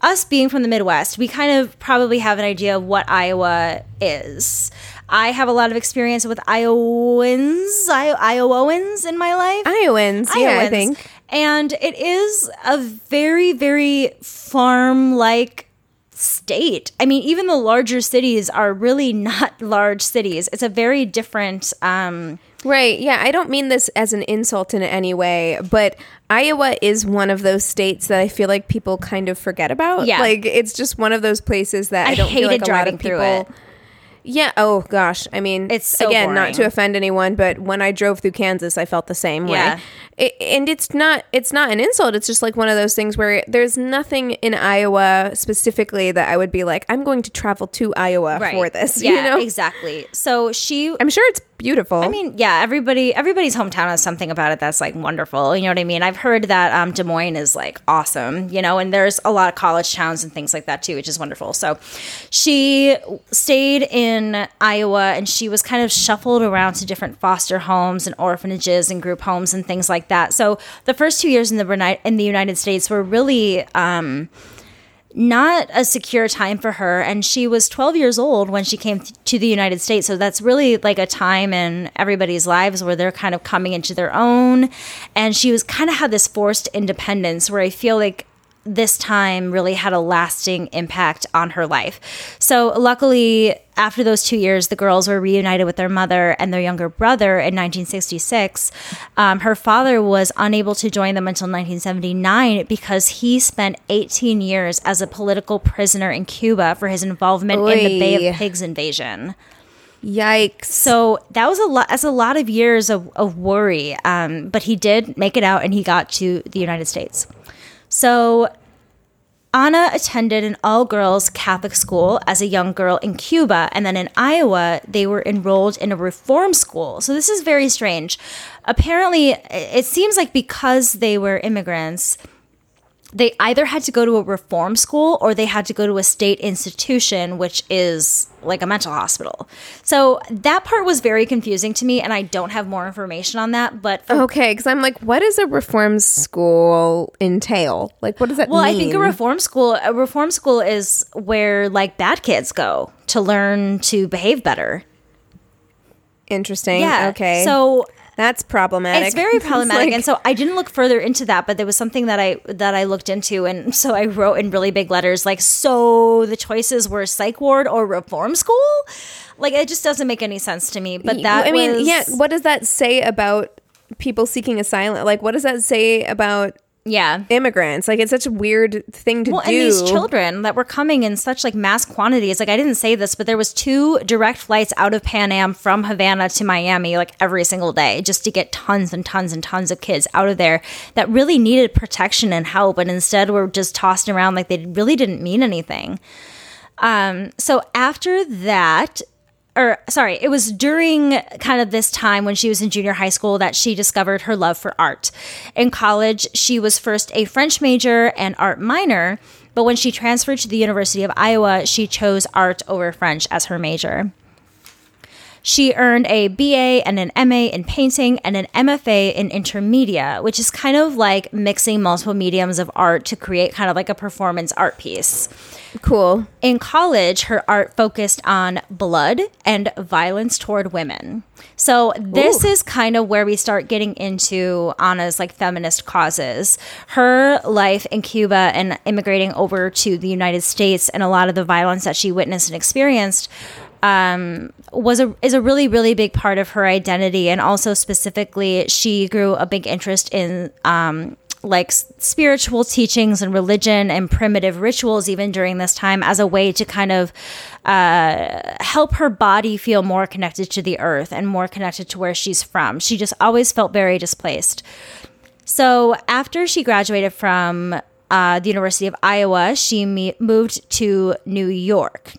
us being from the Midwest, we kind of probably have an idea of what Iowa is. I have a lot of experience with Iowans, I- Iowans in my life. Iowans, yeah, I think. And it is a very, very farm like state. I mean, even the larger cities are really not [laughs] large cities. It's a very different. Um, Right. Yeah. I don't mean this as an insult in any way, but Iowa is one of those states that I feel like people kind of forget about. Yeah. Like it's just one of those places that I, I don't feel hated like a lot driving of through people. it. Yeah. Oh gosh. I mean, It's so again not to offend anyone, but when I drove through Kansas, I felt the same Yeah. way. It, and it's not it's not an insult. It's just like one of those things where there's nothing in Iowa specifically that I would be like, I'm going to travel to Iowa for this. Yeah, [laughs] you know. exactly. So she I'm sure it's beautiful. I mean, yeah, everybody everybody's hometown has something about it that's like wonderful. You know what I mean? I've heard that um, Des Moines is like awesome, you know, and there's a lot of college towns and things like that too, which is wonderful. So she stayed in Iowa and she was kind of shuffled around to different foster homes and orphanages and group homes and things like that. So the first two years in the in the United States were really um, not a secure time for her. And she was 12 years old when she came to the United States. So that's really like a time in everybody's lives where they're kind of coming into their own. And she was kind of had this forced independence where I feel like this time really had a lasting impact on her life. So, luckily, after those two years, the girls were reunited with their mother and their younger brother in 1966. Um, her father was unable to join them until 1979 because he spent 18 years as a political prisoner in Cuba for his involvement in the Bay of Pigs invasion. Yikes. So that was a lot. That's a lot of years of, of worry. Um, but he did make it out, and he got to the United States. So Anna attended an all girls Catholic school as a young girl in Cuba, and then in Iowa, they were enrolled in a reform school. So this is very strange. Apparently, it seems like because they were immigrants, they either had to go to a reform school or they had to go to a state institution, which is like a mental hospital. So that part was very confusing to me, and I don't have more information on that. But for Okay, because I'm like, what does a reform school entail? Like, what does that Well, mean? I think a reform school a reform school is where like bad kids go to learn to behave better. Interesting. Yeah. Okay. So that's problematic. it's very [laughs] problematic like- and so I didn't look further into that, but there was something that I that I looked into and [laughs] so I wrote in really big letters like so the choices were psych ward or reform school? Like it just doesn't make any sense to me. But that I mean, was- yeah. What does that say about people seeking asylum? Like, what does that say about Yeah. immigrants. Like it's such a weird thing to Well, do. and these children that were coming in such like mass quantities. Like I didn't say this, but there was two direct flights out of Pan Am from Havana to Miami like every single day just to get tons and tons and tons of kids out of there that really needed protection and help and instead were just tossed around like they really didn't mean anything. Um, so after that, or sorry, it was during kind of this time when she was in junior high school that she discovered her love for art. In college, she was first a French major and art minor, but when she transferred to the University of Iowa, she chose art over French as her major. She earned a BA and an MA in painting and an MFA in intermedia, which is kind of like mixing multiple mediums of art to create kind of like a performance art piece. cool. In college, her art focused on blood and violence toward women. So this is kind of where we start getting into Anna's like feminist causes. Her life in Cuba and immigrating over to the United States and a lot of the violence that she witnessed and experienced um, was a is a really really big part of her identity, and also specifically, she grew a big interest in um, like spiritual teachings and religion and primitive rituals, even during this time, as a way to kind of uh, help her body feel more connected to the earth and more connected to where she's from. She just always felt very displaced. So after she graduated from uh, the University of Iowa, she me- moved to New York.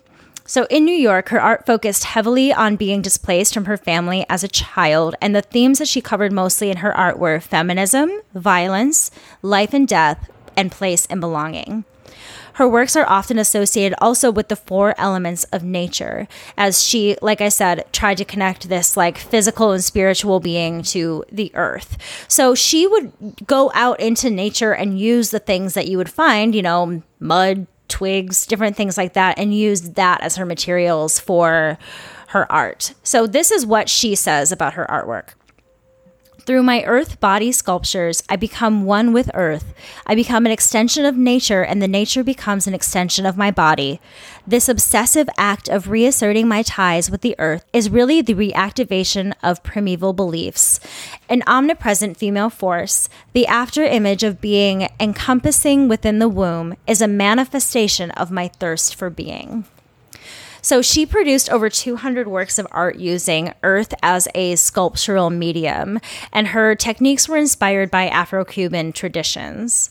So in New York, her art focused heavily on being displaced from her family as a child, and the themes that she covered mostly in her art were feminism, violence, life and death, and place and belonging. Her works are often associated also with the four elements of nature, as she, like I said, tried to connect this like physical and spiritual being to the earth. So she would go out into nature and use the things that you would find, you know, mud, twigs, different things like that, and use that as her materials for her art. So this is what she says about her artwork. Through my earth body sculptures, I become one with earth. I become an extension of nature, and the nature becomes an extension of my body. This obsessive act of reasserting my ties with the earth is really the reactivation of primeval beliefs. An omnipresent female force, the after image of being encompassing within the womb, is a manifestation of my thirst for being. So she produced over 200 works of art using earth as a sculptural medium, and her techniques were inspired by Afro Cuban traditions.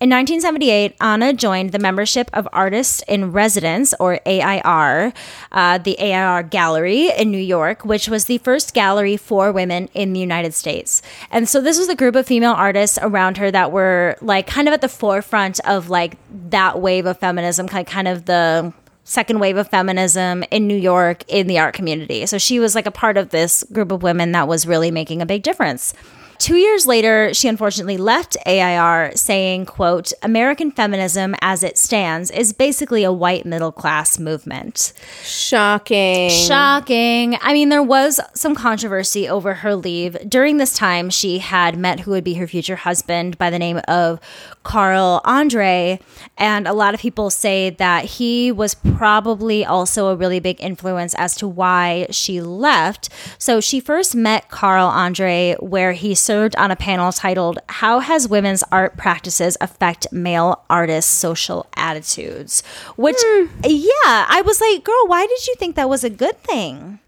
In 1978, Anna joined the membership of Artists in Residence, or AIR, uh, the AIR Gallery in New York, which was the first gallery for women in the United States. And so this was a group of female artists around her that were like kind of at the forefront of like that wave of feminism, kind kind of the second wave of feminism in New York in the art community. So she was like a part of this group of women that was really making a big difference. Two years later, she unfortunately left AIR saying, quote, American feminism as it stands is basically a white middle class movement. Shocking. Shocking. I mean, there was some controversy over her leave. During this time, she had met who would be her future husband by the name of Carl Andre. And a lot of people say that he was probably also a really big influence as to why she left. So she first met Carl Andre, where he served on a panel titled, How Has Women's Art Practices Affect Male Artists' Social Attitudes? Which, yeah, I was like, girl, why did you think that was a good thing?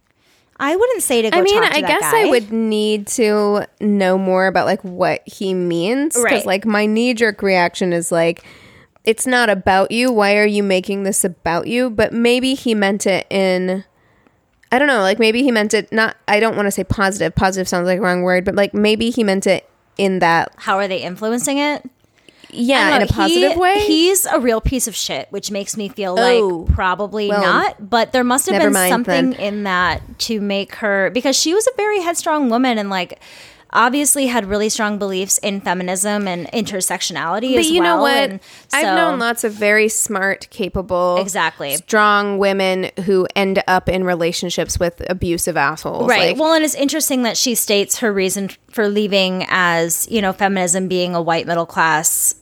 I wouldn't say to go I mean, talk to I that guess guy. I would need to know more about like what he means because Right. like my knee jerk reaction is like it's not about you. Why are you making this about you? But maybe he meant it in I don't know, like maybe he meant it not I don't want to say positive. Positive sounds like a wrong word, but like maybe he meant it in that How are they influencing it? Yeah, in a positive He- way. He's a real piece of shit, which makes me feel Oh. like probably Well, not. But there must have been something then. in that to make her because she was a very headstrong woman and like obviously had really strong beliefs in feminism and intersectionality but as you know well. what? And I've known lots of very smart, capable, Exactly. strong women who end up in relationships with abusive assholes. Right. Like, well, and it's interesting that she states her reason for leaving as, you know, feminism being a white middle class,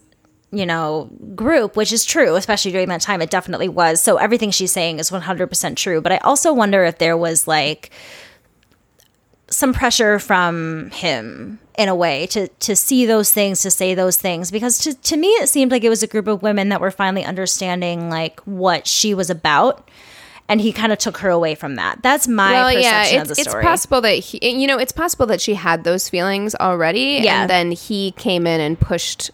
you know, group, which is true, especially during that time. It definitely was. So everything she's saying is 100% true. But I also wonder if there was like, some pressure from him in a way to to see those things to say those things. Because to, to me it seemed like it was a group of women that were finally understanding like what she was about. And he kind of took her away from that. That's my well, perception yeah, of it's, the it's possible that he, you know, it's possible that she had those feelings already, Yeah. and then he came in and pushed,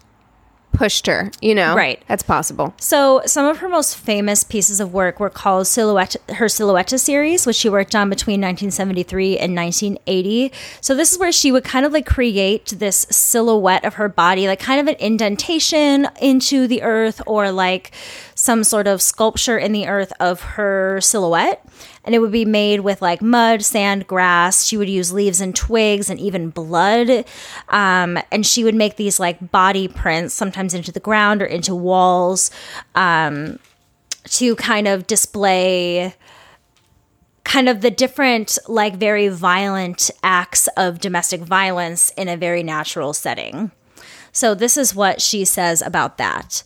pushed her. You know, Right. That's possible. So some of her most famous pieces of work were called Silhouette, her Silhouette series, which she worked on between 1973 and 1980. So this is where she would kind of like create this silhouette of her body, like kind of an indentation into the earth or like some sort of sculpture in the earth of her silhouette. And it would be made with like mud, sand, grass. She would use leaves and twigs and even blood. Um, and she would make these like body prints, sometimes into the ground or into walls, um, to kind of display kind of the different, like very violent acts of domestic violence in a very natural setting. So, this is what she says about that.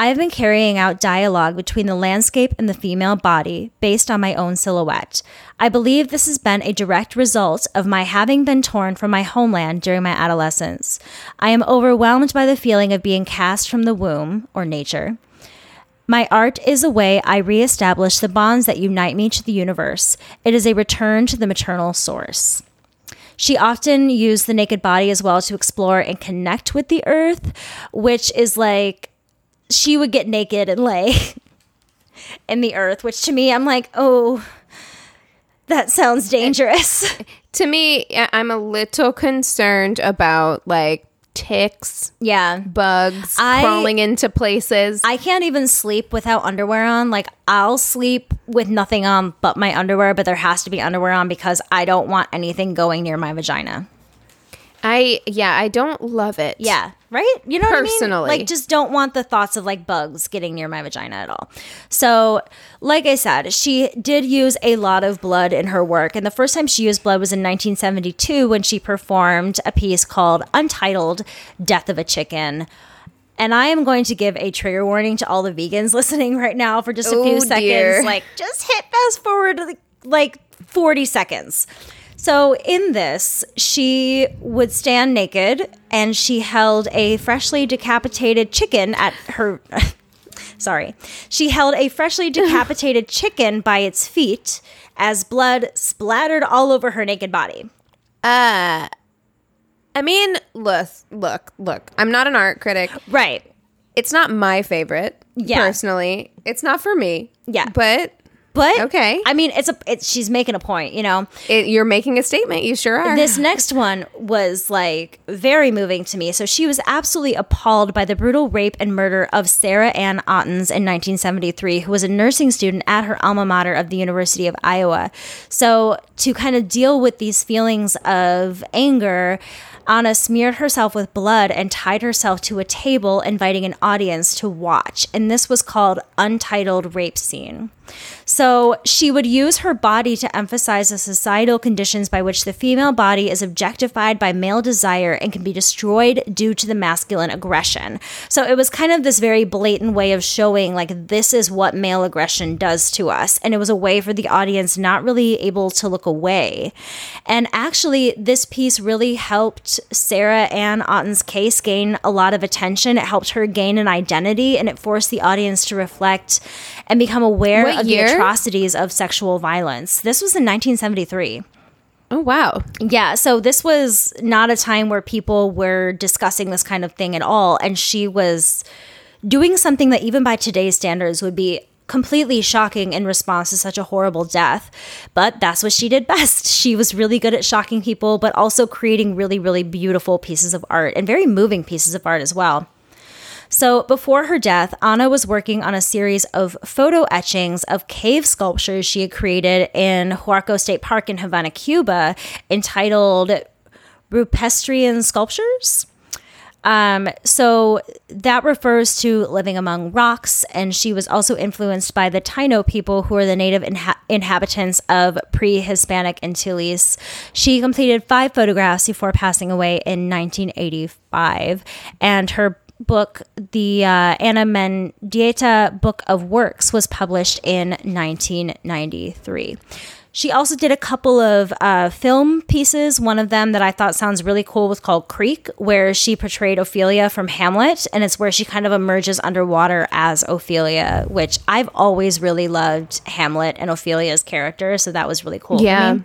I have been carrying out dialogue between the landscape and the female body based on my own silhouette. I believe this has been a direct result of my having been torn from my homeland during my adolescence. I am overwhelmed by the feeling of being cast from the womb, or nature. My art is a way I reestablish the bonds that unite me to the universe. It is a return to the maternal source. She often used the naked body as well to explore and connect with the earth, which is like she would get naked and lay [laughs] in the earth, which to me, I'm like, oh, that sounds eh, dangerous. [laughs] To me, I'm a little concerned about like ticks, yeah. bugs I- crawling into places. I can't even sleep without underwear on. Like, I'll sleep with nothing on but my underwear, but there has to be underwear on because I don't want anything going near my vagina. I yeah, I don't love it. Yeah, right? You know what I mean? Personally. Like just don't want the thoughts of like bugs getting near my vagina at all. So, like I said, she did use a lot of blood in her work. And the first time she used blood was in 1972 when she performed a piece called Untitled Death of a Chicken. And I am going to give a trigger warning to all the vegans [laughs] listening right now for just a few Oh, seconds. dear. Like, just hit fast forward like 40 seconds. So, in this, she would stand naked and she held a freshly decapitated chicken at her. [laughs] Sorry. She held a freshly [laughs] decapitated chicken by its feet as blood splattered all over her naked body. Uh, I mean, look, look, look. I'm not an art critic. Right. It's not my favorite. Yeah. Personally, it's not for me. Yeah. But But Okay. I mean, it's a it's she's making a point, you know. it, you're making a statement. You sure are. This next one was like very moving to me. So she was absolutely appalled by the brutal rape and murder of Sarah Ann Ottens in 1973, who was a nursing student at her alma mater of the University of Iowa. So to kind of deal with these feelings of anger, Anna smeared herself with blood and tied herself to a table, inviting an audience to watch. And this was called Untitled Rape Scene. So she would use her body to emphasize the societal conditions by which the female body is objectified by male desire and can be destroyed due to the masculine aggression. So it was kind of this very blatant way of showing, like, this is what male aggression does to us. And it was a way for the audience not really able to look away. And actually, this piece really helped Sarah Ann Ottens' case gain a lot of attention. It helped her gain an identity and it forced the audience to reflect and become aware What of year? the atrocities of sexual violence. This was in 1973. oh wow. Yeah, so this was not a time where people were discussing this kind of thing at all. And she was doing something that, even by today's standards, would be completely shocking in response to such a horrible death. But that's what she did best. [laughs] She was really good at shocking people, but also creating really, really beautiful pieces of art and very moving pieces of art as well. So, before her death, Anna was working on a series of photo etchings of cave sculptures she had created in Jaruco State Park in Havana, Cuba, entitled Rupestrian Sculptures. Um, so that refers to living among rocks, and she was also influenced by the Taino people, who are the native inha- inhabitants of pre-Hispanic Antilles. She completed five photographs before passing away in 1985, and her book, the uh, Ana Mendieta Book of Works, was published in 1993. She also did a couple of uh, film pieces. One of them that I thought sounds really cool was called Creek, where she portrayed Ophelia from Hamlet, and it's where she kind of emerges underwater as Ophelia, which I've always really loved Hamlet and Ophelia's character, so that was really cool. Yeah.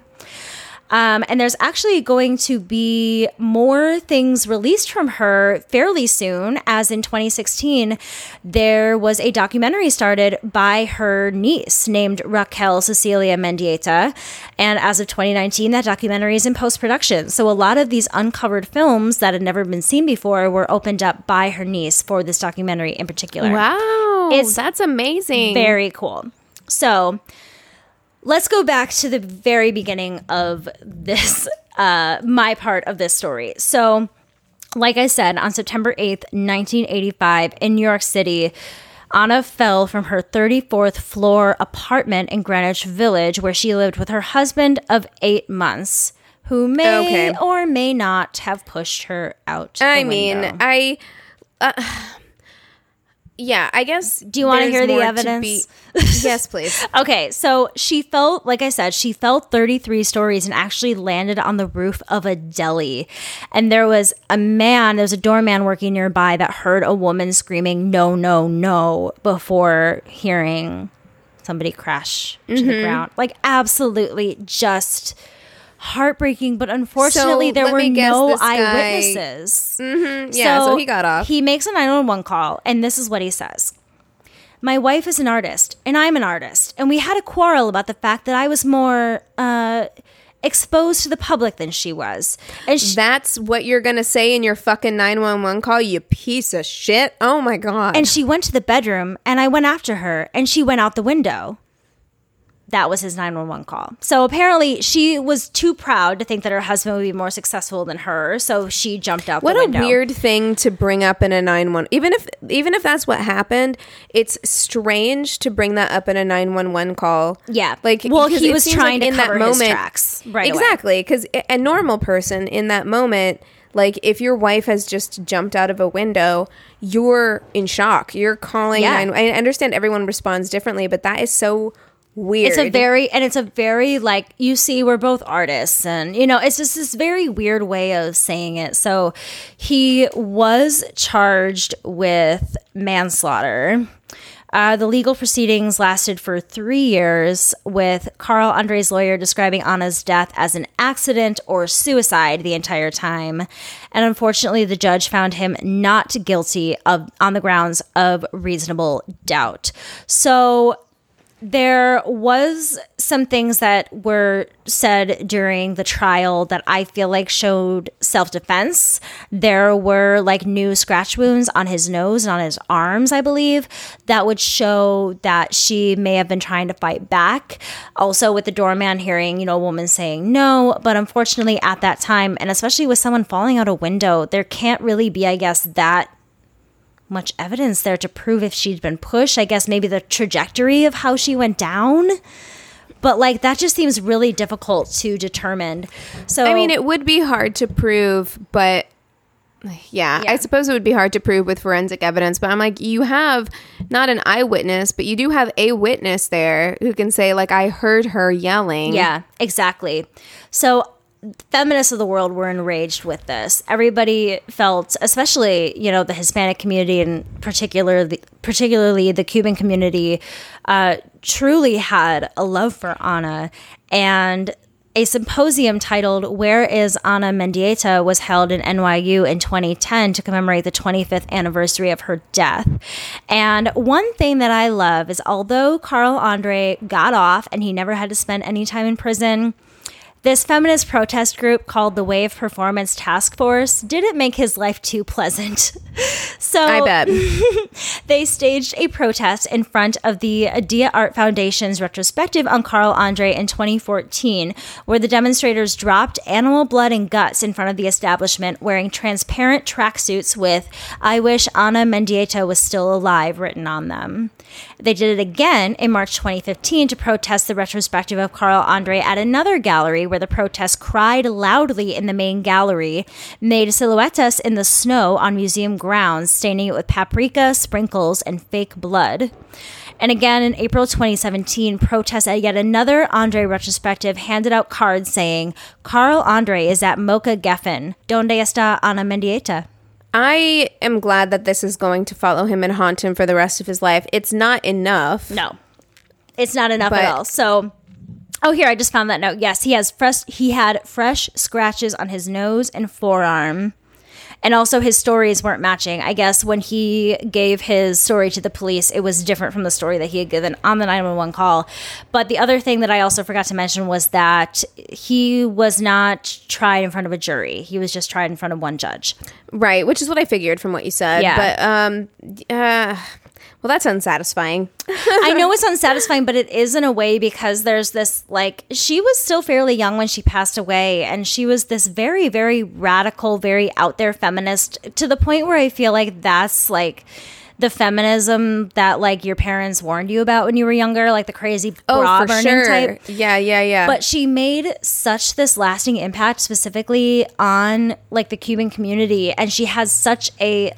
Um, and there's actually going to be more things released from her fairly soon, as in 2016, there was a documentary started by her niece named Raquel Cecilia Mendieta. And as of 2019, that documentary is in post production. So a lot of these uncovered films that had never been seen before were opened up by her niece for this documentary in particular. Wow. It's that's amazing. Very cool. So let's go back to the very beginning of this, [laughs] uh, my part of this story. So, like I said, on September 8th, 1985, in New York City, Anna fell from her 34th floor apartment in Greenwich Village, where she lived with her husband of eight months, who may Okay. or may not have pushed her out. I mean, window. I. Uh, yeah, I guess. Do you wanna hear the evidence? [laughs] yes, [laughs] please. Okay, so she fell, like I said, she fell 33 stories and actually landed on the roof of a deli. And there was a man, there was a doorman working nearby that heard a woman screaming, no, no, no, before hearing somebody crash to Mm-hmm. the ground. Like, absolutely just heartbreaking. But unfortunately, So, there were no eyewitnesses. Yeah, so he got off. He makes a 911 call, and this is what he says. My wife is an artist, and I'm an artist, and we had a quarrel about the fact that I was more uh, exposed to the public than she was. And she, That's what you're gonna say in your fucking nine one one call, you piece of shit. Oh my god. and she went to the bedroom, and I went after her, and she went out the window. That was his 911 call. So apparently, she was too proud to think that her husband would be more successful than her, so she jumped out what the a window. weird thing to bring up in a nine one. Even if even if that's what happened, it's strange to bring that up in a nine one one call. Yeah. like Well, he was trying to in cover his tracks right exactly, because a normal person in that moment. Like if your wife has just jumped out of a window, you're in shock. You're calling. Yeah. I understand everyone responds differently, but that is so weird. It's a very and it's a very like you see we're both artists and you know it's just this very weird way of saying it. So he was charged with manslaughter. Uh, the legal proceedings lasted for three years, with Carl Andre's lawyer describing Anna's death as an accident or suicide the entire time. And unfortunately, the judge found him not guilty of on the grounds of reasonable doubt. So there was some things that were said during the trial that I feel like showed self-defense. There were like new scratch wounds on his nose and on his arms, I believe, that would show that she may have been trying to fight back. Also with the doorman hearing, you know, a woman saying no, but unfortunately at that time and especially with someone falling out a window, there can't really be I guess that much evidence there to prove if she'd been pushed. I guess maybe the trajectory of how she went down. But like that just seems really difficult to determine. So I mean, it would be hard to prove, but yeah, I suppose it would be hard to prove with forensic evidence. But I'm like, you have not an eyewitness, but you do have a witness there who can say, like, I heard her yelling. Yeah, exactly. So feminists of the world were enraged with this. Everybody felt, especially you know the Hispanic community and particularly particularly the Cuban community, uh, truly had a love for Ana and. A symposium titled Where is Ana Mendieta was held in NYU in 2010 to commemorate the 25th anniversary of her death. And one thing that I love is although Carl Andre got off and he never had to spend any time in prison, this feminist protest group called the Wave Performance Task Force didn't make his life too pleasant. [laughs] so I bet. [laughs] they staged a protest in front of the Dia Art Foundation's retrospective on Carl Andre in 2014, where the demonstrators dropped animal blood and guts in front of the establishment wearing transparent tracksuits with I wish Ana Mendieta was still alive written on them. They did it again in March 2015 to protest the retrospective of Carl Andre at another gallery where the protest cried loudly in the main gallery, made silhouettes in the snow on museum grounds, staining it with paprika, sprinkles, and fake blood. And again in April 2017, protests at yet another Andre retrospective handed out cards saying, Carl Andre is at MOCA Geffen. Donde está Ana Mendieta? I am glad that this is going to follow him and haunt him for the rest of his life. It's not enough. No, it's not enough at all. So, oh, here I just found that note. Yes, he has fresh. He had fresh scratches on his nose and forearm, and also his stories weren't matching. I guess when he gave his story to the police, it was different from the story that he had given on the nine one one call. But the other thing that I also forgot to mention was that he was not tried in front of a jury. He was just tried in front of one judge. Right, which is what I figured from what you said. Yeah. But um uh well that's unsatisfying. I know [laughs] it's unsatisfying, but it is in a way because there's this like she was still fairly young when she passed away, and she was this very, very radical, very out there feminist to the point where I feel like that's like the feminism that like your parents warned you about when you were younger, like the crazy oh, bra burning type. Yeah, yeah, yeah. But she made such this lasting impact specifically on like the Cuban community and she has such a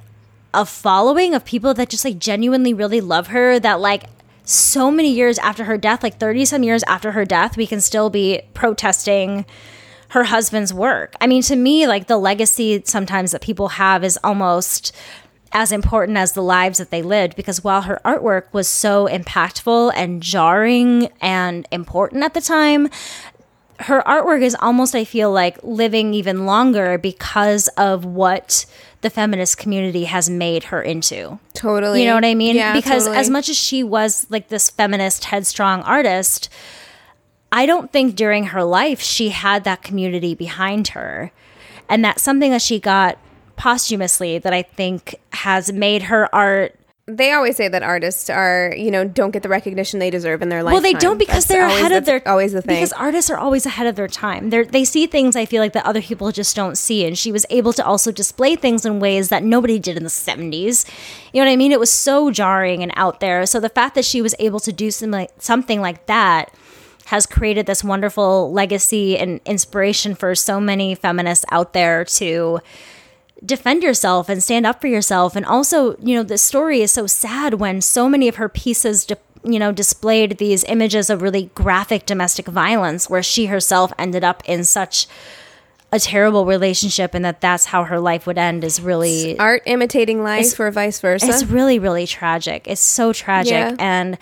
a following of people that just like genuinely really love her that like so many years after her death, like 30 some years after her death, we can still be protesting her husband's work. I mean, to me, like the legacy sometimes that people have is almost as important as the lives that they lived because while her artwork was so impactful and jarring and important at the time, her artwork is almost, I feel like, living even longer because of what the feminist community has made her into. totally. You know what I mean? Yeah, because totally. as much as she was like this feminist, headstrong artist, I don't think during her life she had that community behind her. And that's something that she got posthumously that I think has made her art. They always say that artists are, you know, don't get the recognition they deserve in their life. Well, they don't because they're ahead of their always the thing. Because artists are always ahead of their time. They they see things I feel like that other people just don't see, and she was able to also display things in ways that nobody did in the seventies. You know what I mean? It was so jarring and out there. So the fact that she was able to do some like, something like that has created this wonderful legacy and inspiration for so many feminists out there to defend yourself and stand up for yourself and also you know the story is so sad when so many of her pieces di- you know displayed these images of really graphic domestic violence where she herself ended up in such a terrible relationship and that that's how her life would end is really art imitating life It's- or vice versa. it's really, really tragic. It's so tragic. Yeah. And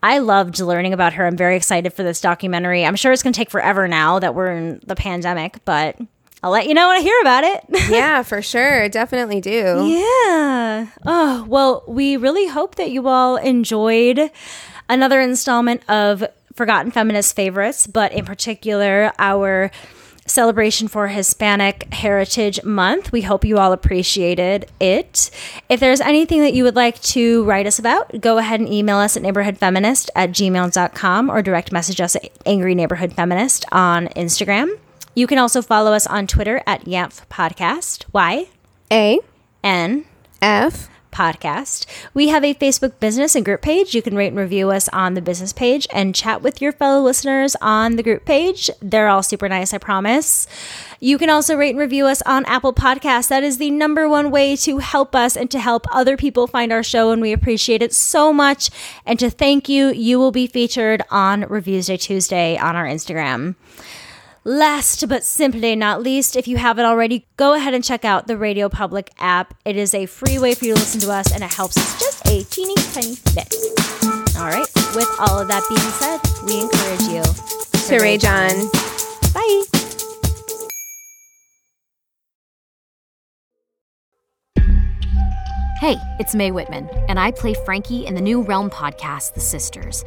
I loved learning about her. I'm very excited for this documentary. I'm sure it's going to take forever now that we're in the pandemic, but I'll let you know when I hear about it. [laughs] yeah, for sure. Definitely do. yeah. Oh, well, we really hope that you all enjoyed another installment of Forgotten Feminist Favorites, but in particular, our celebration for Hispanic Heritage Month. We hope you all appreciated it. If there's anything that you would like to write us about, go ahead and email us at neighborhoodfeminist at gmail.com or direct message us at Angry Neighborhood Feminist on Instagram. You can also follow us on Twitter at YANF Podcast. Y A N F podcast. We have a Facebook business and group page. You can rate and review us on the business page and chat with your fellow listeners on the group page. They're all super nice, I promise. You can also rate and review us on Apple Podcasts. That is the number one way to help us and to help other people find our show, and we appreciate it so much. And to thank you, you will be featured on Reviews Day Tuesday on our Instagram. Last but simply not least, if you haven't already, go ahead and check out the RadioPublic app. It is a free way for you to listen to us, and it helps us just a teeny tiny bit. All right, with all of that being said, we encourage you to rage on. Bye. Hey, it's Mae Whitman, and I play Frankie in the new Realm podcast, The Sisters.